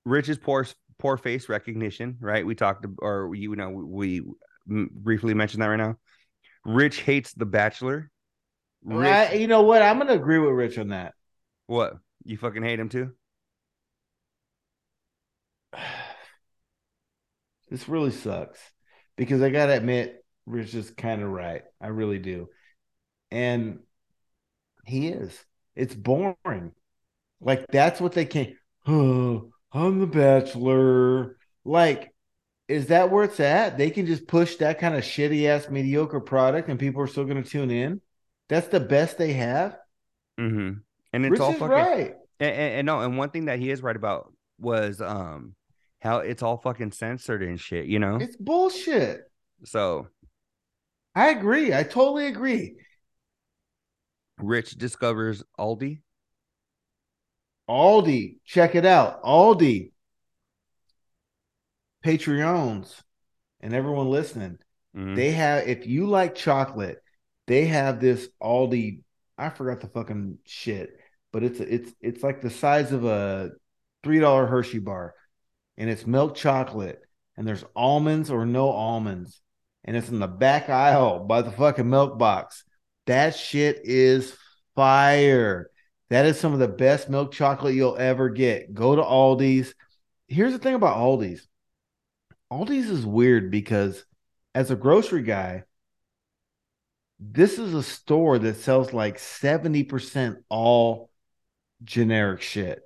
Speaker 1: Rich's poor poor face recognition, right? We talked, or you know, we briefly mentioned that right now. Rich hates The Bachelor. Rich,
Speaker 2: I, you know what? I'm gonna agree with Rich on that.
Speaker 1: what? You fucking hate him too?
Speaker 2: This really sucks because I gotta admit, Rich is kind of right. I really do, and he is. It's boring. Like that's what they can. Oh, I'm the Bachelor. Like, is that where it's at? They can just push that kind of shitty ass mediocre product, and people are still going to tune in. That's the best they have.
Speaker 1: Mm-hmm. And it's
Speaker 2: Rich
Speaker 1: all fucking
Speaker 2: right.
Speaker 1: And, and, and no, and one thing that he is right about was um how it's all fucking censored and shit, you know.
Speaker 2: It's bullshit.
Speaker 1: so
Speaker 2: I agree. I totally agree.
Speaker 1: Rich discovers Aldi.
Speaker 2: Aldi, check it out. Aldi, Patreons, and everyone listening.
Speaker 1: Mhm.
Speaker 2: They have, if you like chocolate, they have this Aldi. I forgot the fucking shit, but it's it's it's like the size of a three dollar Hershey bar, and it's milk chocolate, and there's almonds or no almonds, and it's in the back aisle by the fucking milk box. That shit is fire. That is some of the best milk chocolate you'll ever get. Go to Aldi's. Here's the thing about Aldi's. Aldi's is weird because as a grocery guy, this is a store that sells like 70% all generic shit.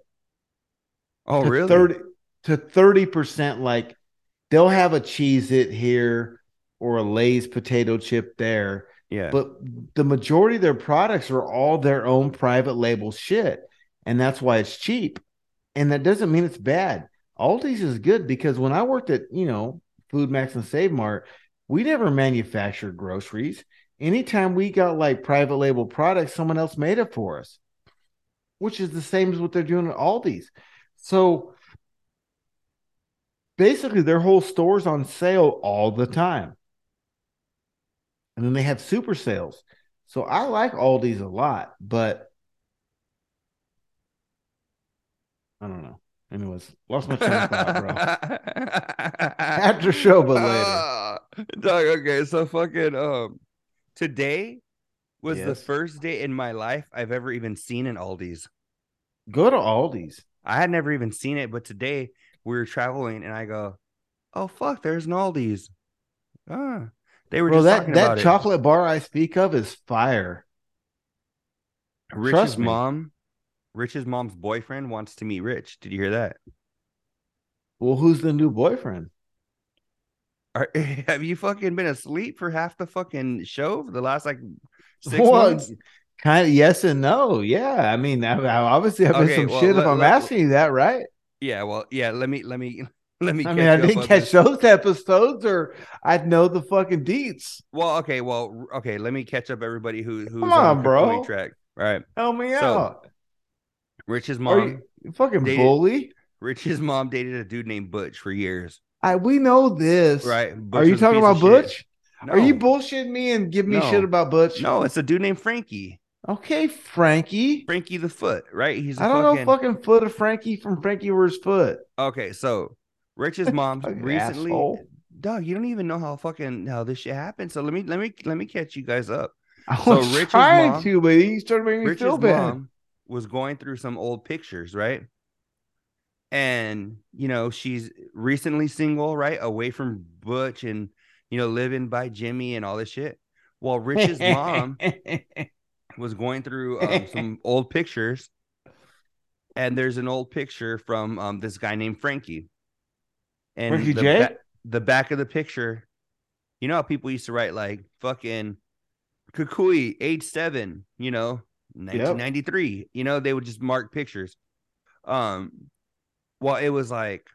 Speaker 1: oh, really?
Speaker 2: 30 to 30% like they'll have a cheese it here or a Lay's potato chip there.
Speaker 1: yeah.
Speaker 2: But the majority of their products are all their own private label shit. And that's why it's cheap. And that doesn't mean it's bad. Aldi's is good because when I worked at, you know, FoodMaxx and Save Mart, we never manufactured groceries. Anytime we got like private label products, someone else made it for us, which is the same as what they're doing at Aldi's. So basically, their whole store's on sale all the time. And then they have super sales. So I like Aldi's a lot, but I don't know. Anyways, lost my train of thought, bro. <laughs> After show, but later.
Speaker 1: Ah, dog, okay, so fucking um today was the first day in my life I've ever even seen an Aldi's.
Speaker 2: Go to Aldi's.
Speaker 1: I had never even seen it, but today we were traveling and I go, Oh fuck, there's an Aldi's. Ah. They were
Speaker 2: Bro, that, that chocolate bar I speak of is fire.
Speaker 1: Rich's
Speaker 2: trust me.
Speaker 1: mom, Rich's mom's boyfriend wants to meet Rich. Did you hear that?
Speaker 2: Well, who's the new boyfriend?
Speaker 1: Are, <laughs> have you fucking been asleep for half the fucking show for the last like six
Speaker 2: Well,
Speaker 1: months?
Speaker 2: Kind of yes and no. Yeah. I mean, I, I obviously have been some
Speaker 1: well,
Speaker 2: shit
Speaker 1: let-
Speaker 2: if I'm
Speaker 1: let-
Speaker 2: asking you that, right?
Speaker 1: Yeah, well, yeah. Let me, let me, <laughs> let me.
Speaker 2: I
Speaker 1: catch
Speaker 2: mean, I didn't catch
Speaker 1: this.
Speaker 2: those episodes or I'd know the fucking deets.
Speaker 1: Well, okay, well, okay. Let me catch up everybody who who's
Speaker 2: Come
Speaker 1: on,
Speaker 2: on,
Speaker 1: the
Speaker 2: bro.
Speaker 1: Track. All right,
Speaker 2: Help me
Speaker 1: So,
Speaker 2: out.
Speaker 1: Rich's mom.
Speaker 2: fucking
Speaker 1: dated-
Speaker 2: bully?
Speaker 1: Rich's mom dated a dude named Butch for years.
Speaker 2: I we know this.
Speaker 1: Right?
Speaker 2: Are you talking about. Butch?
Speaker 1: No.
Speaker 2: Are you bullshitting me and give me
Speaker 1: No.
Speaker 2: shit about Butch?
Speaker 1: No, it's a dude named Frankie.
Speaker 2: Okay, Frankie.
Speaker 1: Frankie the Foot, right? He's a
Speaker 2: I don't
Speaker 1: fucking,
Speaker 2: know fucking foot of Frankie from Frankie Where's Foot.
Speaker 1: Okay, so Rich's <laughs> mom recently,
Speaker 2: asshole.
Speaker 1: dog. You don't even know how fucking how this shit happened. So let me let me let me catch you guys up.
Speaker 2: I
Speaker 1: So
Speaker 2: was
Speaker 1: Rich's
Speaker 2: trying
Speaker 1: mom-
Speaker 2: to, but he started making me
Speaker 1: Rich's
Speaker 2: feel bad.
Speaker 1: mom was going through some old pictures, right? And you know, she's recently single, right? Away from Butch and you know, living by Jimmy and all this shit. Well, Rich's <laughs> mom was going through <laughs> um, some old pictures, and there's an old picture from um, this guy named Frankie. And
Speaker 2: Frankie
Speaker 1: the,
Speaker 2: J?
Speaker 1: ba- the back of the picture, you know how people used to write like fucking Cucuy, age seven, you know, 1993. You know, they would just mark pictures. Um, well, it was like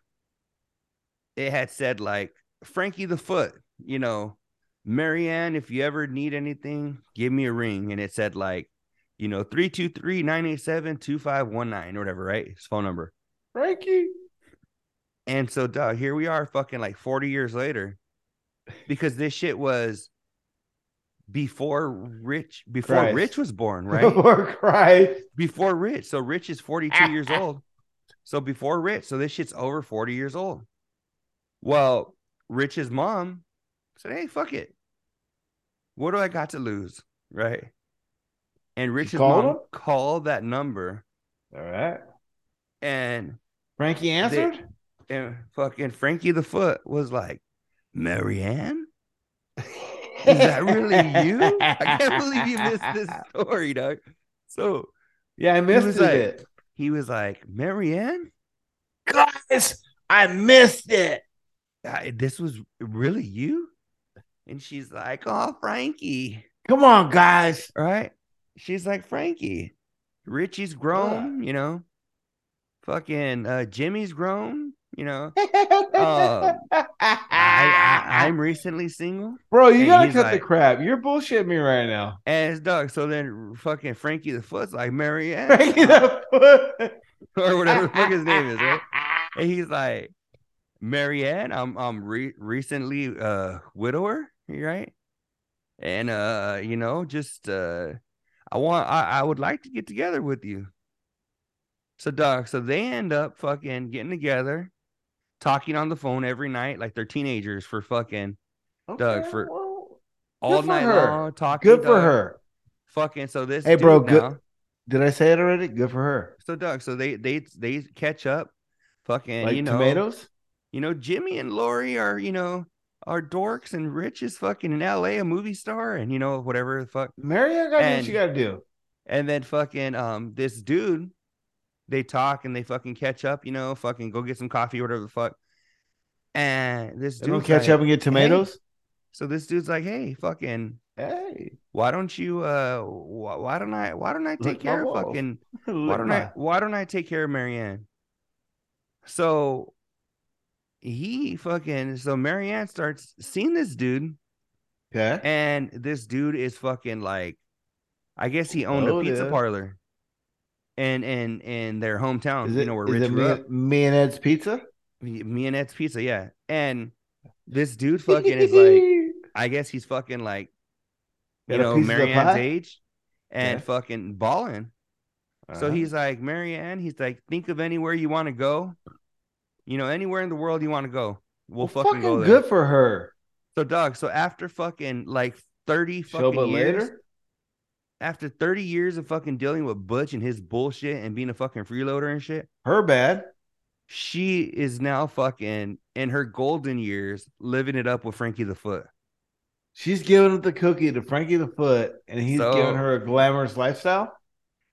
Speaker 1: it had said like Frankie the Foot, you know, Marianne, if you ever need anything, give me a ring. And it said like, you know, 323-987-2519 or whatever, right? His phone number.
Speaker 2: Frankie.
Speaker 1: And so duh, here we are fucking like 40 years later. Because this shit was before Rich before
Speaker 2: Christ.
Speaker 1: Rich was born, <laughs> right?
Speaker 2: For Christ.
Speaker 1: before Rich. So Rich is 42 years <laughs> old. So before Rich. So this shit's over 40 years old. Well, Rich's mom said, Hey, fuck it. What do I got to lose? Right. And Rich's
Speaker 2: called
Speaker 1: mom
Speaker 2: him?
Speaker 1: called that number
Speaker 2: All right.
Speaker 1: and
Speaker 2: Frankie answered?
Speaker 1: and fucking Frankie the Foot was like, Marianne?
Speaker 2: Is
Speaker 1: that really you? I can't believe you missed this <laughs> story, dog. So
Speaker 2: Yeah, I missed
Speaker 1: was
Speaker 2: it.
Speaker 1: like- he was like, Marianne?
Speaker 2: Guys, I missed it.
Speaker 1: I- this was really you? And she's like, oh, Frankie.
Speaker 2: Come on, guys.
Speaker 1: Right? She's like, Frankie. Richie's grown, you know. Fucking uh, Jimmy's grown, you know. <laughs> I, I, I'm recently single.
Speaker 2: Bro, you gotta cut the crap. You're bullshitting me right now.
Speaker 1: And it's Doug. So then fucking Frankie the Foot's like, Marianne.
Speaker 2: Frankie the foot. <laughs>
Speaker 1: or whatever the fuck his <laughs> name is, right? And he's like, Marianne, I'm I'm re- recently uh widower, right? And uh, you know, just uh I want I, I would like to get together with you. So Doc, so they end up fucking getting together, talking on the phone every night, like they're teenagers for fucking Doug, for-
Speaker 2: well,
Speaker 1: all
Speaker 2: for
Speaker 1: night
Speaker 2: her.
Speaker 1: long, talking.
Speaker 2: good for
Speaker 1: Doug.
Speaker 2: her.
Speaker 1: Fucking so this
Speaker 2: Hey, bro, good-
Speaker 1: now-
Speaker 2: Did I say it already? Good for her.
Speaker 1: so Doug, so they they they catch up, fucking
Speaker 2: like
Speaker 1: you know
Speaker 2: tomatoes?
Speaker 1: you know, Jimmy and Lori are, you know, are dorks and Rich is fucking in LA, a movie star, and you know, whatever the fuck.
Speaker 2: Marianne gotta do what
Speaker 1: And-
Speaker 2: you gotta do.
Speaker 1: And then fucking um this dude, they talk and they fucking catch up, you know, fucking go get some coffee or whatever the fuck. And this dude
Speaker 2: catch up and get tomatoes.
Speaker 1: So this dude's like, hey, fucking,
Speaker 2: Hey,
Speaker 1: why don't you uh why, why don't I why don't I take
Speaker 2: my
Speaker 1: care of fucking <laughs> why don't I why don't I take care of Marianne? So he fucking so Marianne starts seeing this dude,
Speaker 2: Okay.
Speaker 1: and this dude is fucking like, I guess he owned a
Speaker 2: Oh,
Speaker 1: pizza
Speaker 2: yeah.
Speaker 1: parlor, and in in their hometown,
Speaker 2: Is
Speaker 1: you
Speaker 2: it,
Speaker 1: know where
Speaker 2: is
Speaker 1: Rich
Speaker 2: it
Speaker 1: grew
Speaker 2: me,
Speaker 1: up,
Speaker 2: me and Ed's pizza?
Speaker 1: me, and Ed's Pizza, yeah, and this dude <laughs> fucking is like, I guess he's fucking like, you
Speaker 2: Got
Speaker 1: know,
Speaker 2: piece of the
Speaker 1: Marianne's age, and
Speaker 2: Okay.
Speaker 1: fucking balling. So
Speaker 2: Uh-huh.
Speaker 1: he's like, Marianne, he's like, think of anywhere you want to go. You know, anywhere in the world you want to go. We'll,
Speaker 2: Well,
Speaker 1: fucking, go there.
Speaker 2: good for her.
Speaker 1: So Doug, so after fucking like 30 fucking years,
Speaker 2: later.
Speaker 1: after 30 years of fucking dealing with Butch and his bullshit and being a fucking freeloader and shit,
Speaker 2: Her bad.
Speaker 1: she is now fucking in her golden years living it up with Frankie the Foot.
Speaker 2: She's giving up the cookie to Frankie the Foot, and he's
Speaker 1: So-
Speaker 2: giving her a glamorous lifestyle.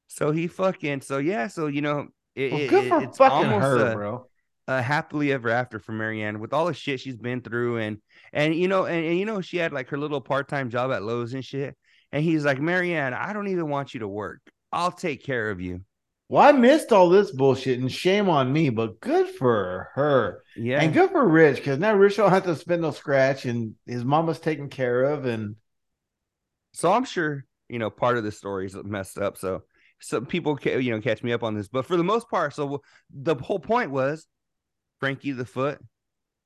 Speaker 1: So he fucking so yeah, so you know, it,
Speaker 2: Well, good
Speaker 1: it-
Speaker 2: for
Speaker 1: it's
Speaker 2: fucking
Speaker 1: almost
Speaker 2: her,
Speaker 1: a-
Speaker 2: bro.
Speaker 1: A happily ever after for Marianne with all the shit she's been through and and you know and, and you know she had like her little part-time job at Lowe's and shit and he's like Marianne I don't even want you to work I'll take care of you
Speaker 2: Well, I missed all this bullshit, and shame on me, but good for her.
Speaker 1: yeah
Speaker 2: And good for Rich, because now Rich don't have to spend no scratch, and his mama's taken care of. And
Speaker 1: so I'm sure you know part of the story is messed up so some people you know catch me up on this but for the most part so the whole point was Frankie the Foot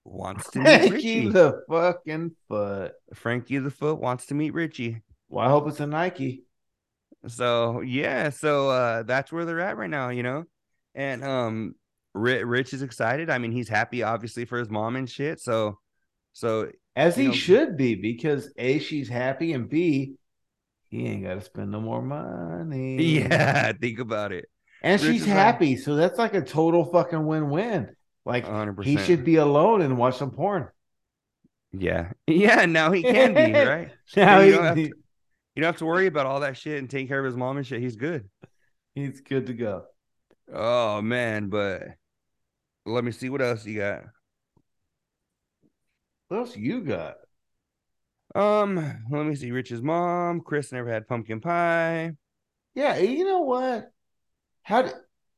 Speaker 1: wants to meet
Speaker 2: Frankie
Speaker 1: Richie
Speaker 2: the fucking foot.
Speaker 1: Frankie the Foot wants to meet Richie
Speaker 2: Well, I hope it's a Nike.
Speaker 1: So yeah, so uh that's where they're at right now, you know. And um Rich, Rich is excited. I mean, he's happy obviously for his mom and shit. So so
Speaker 2: As he
Speaker 1: know-
Speaker 2: should be, because A, she's happy, and B, he ain't got to spend no more money. <laughs>
Speaker 1: yeah, think about it.
Speaker 2: And
Speaker 1: Rich
Speaker 2: she's
Speaker 1: is like-
Speaker 2: happy. So that's like a total fucking win win. Like,
Speaker 1: 100%.
Speaker 2: he should be alone and watch some porn.
Speaker 1: Yeah. <laughs> Yeah, now he can be, <laughs> right?
Speaker 2: Now
Speaker 1: you
Speaker 2: he-
Speaker 1: don't have to- You don't have to worry about all that shit and take care of his mom and shit. He's good.
Speaker 2: he's good to go.
Speaker 1: Oh man, but let me see what else you got.
Speaker 2: What else you got?
Speaker 1: Um, let me see. Rich's mom. Chris never had pumpkin pie.
Speaker 2: Yeah, you know what? How did,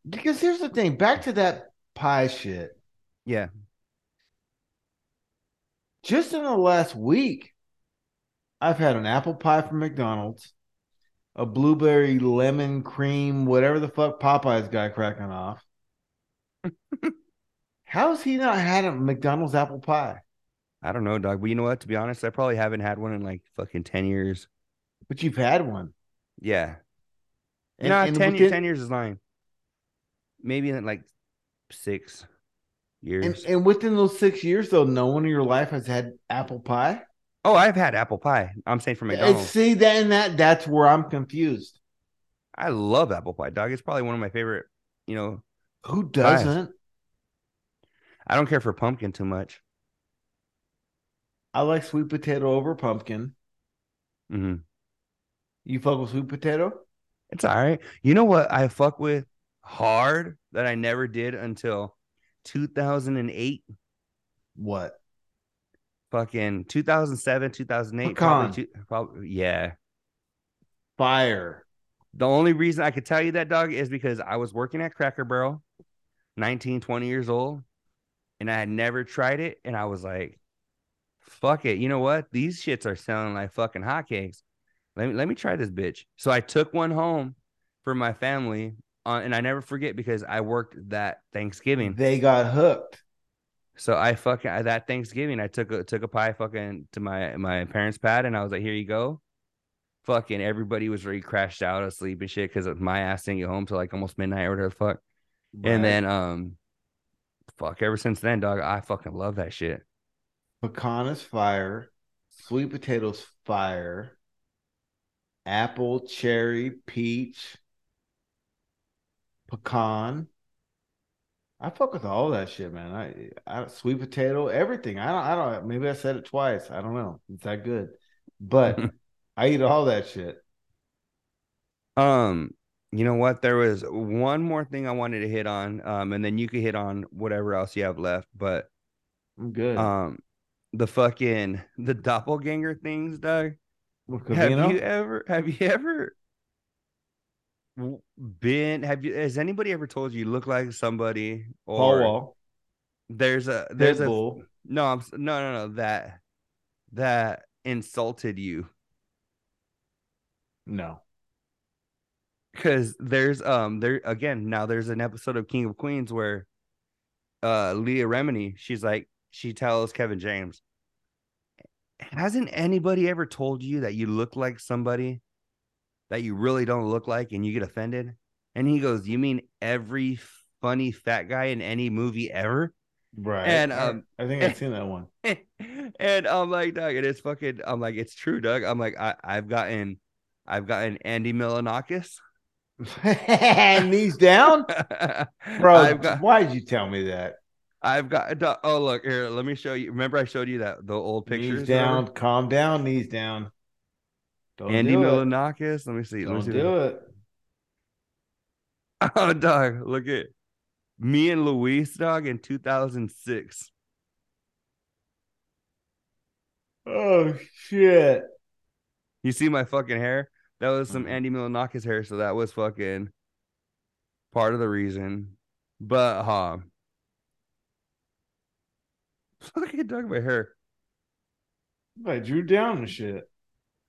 Speaker 2: because here's the thing, back to that pie shit.
Speaker 1: Yeah.
Speaker 2: Just in the last week, I've had an apple pie from McDonald's, a blueberry lemon cream, whatever the fuck Popeye's guy cracking off. <laughs> How's he not had a McDonald's apple pie?
Speaker 1: I don't know, dog. But you know what? To be honest, I probably haven't had one in like fucking 10 years.
Speaker 2: But you've had one.
Speaker 1: Yeah.
Speaker 2: And,
Speaker 1: no,
Speaker 2: and
Speaker 1: 10,
Speaker 2: within-
Speaker 1: 10 years is lying. Maybe in like six years.
Speaker 2: And, and within those six years, though, no one in your life has had apple pie.
Speaker 1: oh, I've had apple pie. I'm saying from
Speaker 2: And
Speaker 1: McDonald's.
Speaker 2: see that and that that's where I'm confused.
Speaker 1: I love apple pie, dog. It's probably one of my favorite. You know,
Speaker 2: Who doesn't?
Speaker 1: I don't care for pumpkin too much.
Speaker 2: I like sweet potato over pumpkin.
Speaker 1: Mm-hmm.
Speaker 2: You fuck with sweet potato?
Speaker 1: It's all right. You know what I fuck with hard that I never did until 2008.
Speaker 2: What?
Speaker 1: Fucking 2007, 2008.
Speaker 2: Pecan.
Speaker 1: Probably, two, probably, yeah.
Speaker 2: Fire.
Speaker 1: The only reason I could tell you that, dog, is because I was working at Cracker Barrel, 19, 20 years old, and I had never tried it. And I was like, fuck it. You know what? These shits are selling like fucking hotcakes. Let me, let me try this bitch. So I took one home for my family, uh, and I never forget because I worked that Thanksgiving.
Speaker 2: They got hooked.
Speaker 1: So I fucking that Thanksgiving, I took a took a pie fucking to my my parents' pad, and I was like, "Here you go." Fucking everybody was already crashed out asleep and shit because my ass didn't get home till like almost midnight or whatever the fuck.
Speaker 2: Right.
Speaker 1: And then um, fuck. Ever since then, dog, I fucking love that shit.
Speaker 2: pecan is fire. Sweet potatoes fire. Apple, cherry, peach, pecan. I fuck with all that shit, man. I, I sweet potato, everything. I don't, I don't. Maybe I said it twice. I don't know. It's that good, but <laughs> I eat all that shit.
Speaker 1: Um, you know what? There was one more thing I wanted to hit on, um, and then you could hit on whatever else you have left. But
Speaker 2: I'm good.
Speaker 1: um, the fucking the doppelganger things,
Speaker 2: Doug.
Speaker 1: Have you ever have you ever been have you has anybody ever told you you look like somebody
Speaker 2: Paul
Speaker 1: or
Speaker 2: Wall,
Speaker 1: there's a there's a no I'm no no no that that insulted you.
Speaker 2: No.
Speaker 1: because there's um there again now there's an episode of King of Queens where uh Leah Remini she's like she tells Kevin James hasn't anybody ever told you that you look like somebody that you really don't look like and you get offended and he goes you mean every funny fat guy in any movie ever
Speaker 2: Right.
Speaker 1: And,
Speaker 2: I-
Speaker 1: um,
Speaker 2: I think I've <laughs> seen that one.
Speaker 1: and I'm like, Doug, it is fucking. I'm like, it's true, Doug. I'm like, I, I've gotten, I've gotten Andy Milonakis, and <laughs>
Speaker 2: Knees down, <laughs> bro.
Speaker 1: Got,
Speaker 2: why did you tell me that?
Speaker 1: I've got. Oh, look here. Let me show you. Remember, I showed you that the old pictures.
Speaker 2: Knees down, calm down, knees down. Don't
Speaker 1: Andy. Milonakis. Let me see. Let me
Speaker 2: Don't
Speaker 1: see.
Speaker 2: do it. <laughs>
Speaker 1: Oh, dog, look at me and Luis, dog, in 2006.
Speaker 2: Oh shit.
Speaker 1: You see my fucking hair? That was some
Speaker 2: Mhm.
Speaker 1: Andy Milonakis hair, so that was fucking part of the reason. But huh. Look at Doug my hair.
Speaker 2: I drew down the shit.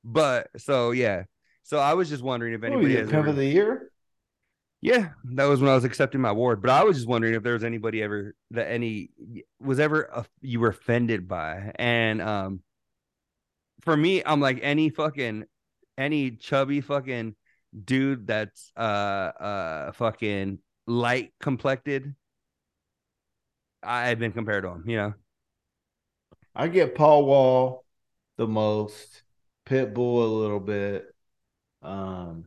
Speaker 1: But so yeah. So I was just wondering if anybody has
Speaker 2: pimp
Speaker 1: ever-
Speaker 2: the year?
Speaker 1: Yeah, that was when I was accepting my award. But I was just wondering if there was anybody ever that any was ever a, you were offended by. And um for me, I'm like any fucking any chubby fucking dude that's uh uh fucking light complected. I've been compared to him, you know.
Speaker 2: I get Paul Wall the most, Pitbull a little bit. Um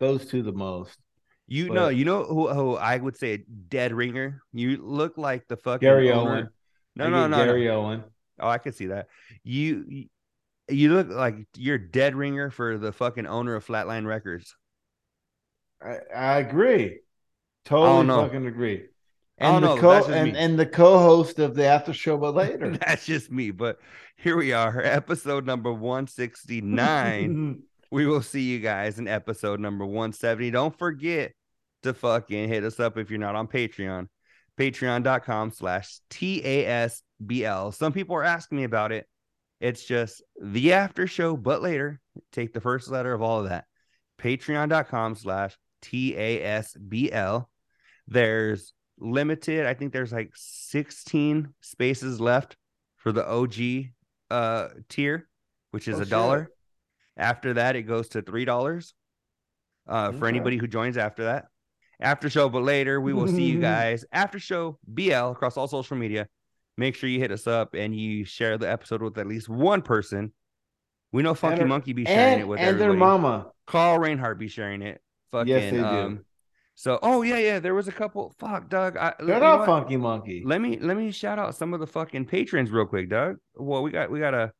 Speaker 2: those two the most.
Speaker 1: You
Speaker 2: But-
Speaker 1: know, you know who, who I would say a dead ringer. You look like the fucking
Speaker 2: Gary
Speaker 1: owner-
Speaker 2: Owen.
Speaker 1: No, no, no, no.
Speaker 2: Gary Owen.
Speaker 1: Oh, I could see that. You you- look like you're dead ringer for the fucking owner of Flatline Records.
Speaker 2: I, I agree. Totally fucking agree. And oh, the
Speaker 1: know,
Speaker 2: co and, and the co-host of the after show but later. <laughs>
Speaker 1: That's just me. But here we are, episode number 169. <laughs> we will see you guys in episode number 170. Don't forget to fucking hit us up if you're not on Patreon. Patreon.com slash TASBL. Some people are asking me about it. It's just the after show, but later. Take the first letter of all of that. Patreon.com slash TASBL. There's limited, I think there's like 16 spaces left for the OG uh tier which is
Speaker 2: Oh,
Speaker 1: a
Speaker 2: shit.
Speaker 1: dollar. After that, it goes to three dollars. Uh, for anybody who joins after that. After show, but later we will see you <laughs> guys after show BL across all social media. Make sure you hit us up and you share the episode with at least one person. We know Funky
Speaker 2: her-
Speaker 1: Monkey be sharing
Speaker 2: and,
Speaker 1: it with
Speaker 2: and their
Speaker 1: everybody.
Speaker 2: mama.
Speaker 1: Carl Reinhardt be sharing it. Fucking,
Speaker 2: Yes, they do.
Speaker 1: Um, so, oh yeah, yeah. There was a couple. Fuck, Doug. I,
Speaker 2: Shut up? Funky Monkey.
Speaker 1: Let me let me shout out some of the fucking patrons real quick, Doug. Well, we got we got a.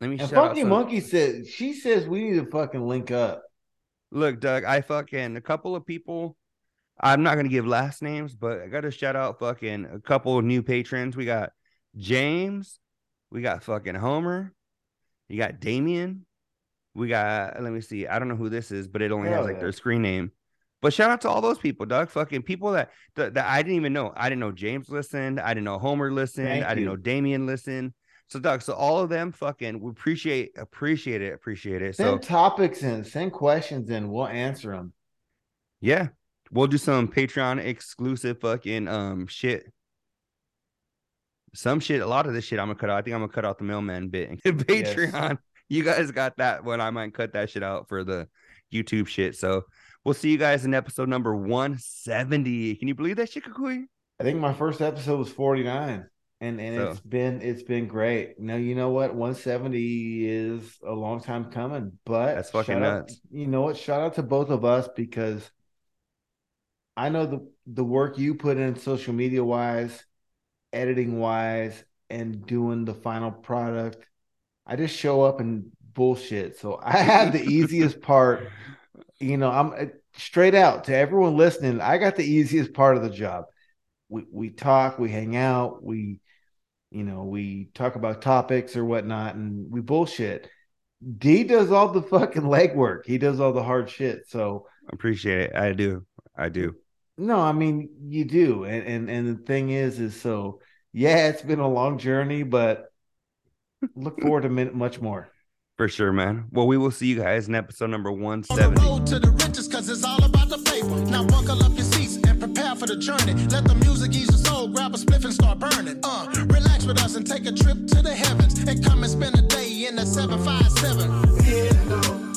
Speaker 1: Let me
Speaker 2: And Funky Monkey said she says we need to fucking link up.
Speaker 1: Look, Doug, I fucking a couple of people. I'm not gonna give last names, but I gotta shout out fucking a couple of new patrons. We got James, we got fucking Homer, you got Damien, we got let me see, I don't know who this is, but it only has like
Speaker 2: yeah.
Speaker 1: their screen name. But shout out to all those people, Doug. Fucking people that, that that I didn't even know. I didn't know James listened. I didn't know Homer listened.
Speaker 2: Thank
Speaker 1: I didn't
Speaker 2: you.
Speaker 1: know Damien listened. So Doug, so all of them fucking we appreciate appreciate it, appreciate it.
Speaker 2: Send
Speaker 1: So
Speaker 2: topics in, send questions in. We'll answer them.
Speaker 1: Yeah. We'll do some Patreon exclusive fucking um shit. Some shit, a lot of this shit I'm gonna cut out. I think I'm gonna cut out the mailman bit. <laughs> Patreon. You guys got that one. I might cut that shit out for the YouTube shit. So we'll see you guys in episode number 170. Can you believe that shit, Cucuy?
Speaker 2: I think my first episode was 49. And and
Speaker 1: So-
Speaker 2: it's been it's been great. Now you know what? 170 is a long time coming, but
Speaker 1: That's fucking
Speaker 2: shout out-
Speaker 1: nuts.
Speaker 2: you know what? Shout out to both of us because I know the the work you put in social media wise, editing wise, and doing the final product. I just show up and bullshit. So I have the <laughs> easiest part. You know, I'm uh, straight out to everyone listening. I got the easiest part of the job. We we talk, we hang out, we you know, we talk about topics or whatnot, and we bullshit. D does all the fucking legwork. He does all the hard shit. So I
Speaker 1: Appreciate it. I do. I do.
Speaker 2: no, I mean you do, and and and the thing is, is so yeah, it's been a long journey, but look forward to much more.
Speaker 1: For sure, man. Well, we will see you guys in episode number
Speaker 4: On the road to the riches, cause it's all about the paper. Now buckle up your seats and prepare for the journey. Let the music ease your soul, grab a spliff and start burning. Uh, relax with us and take a trip to the heavens. And come and spend a day in the 757.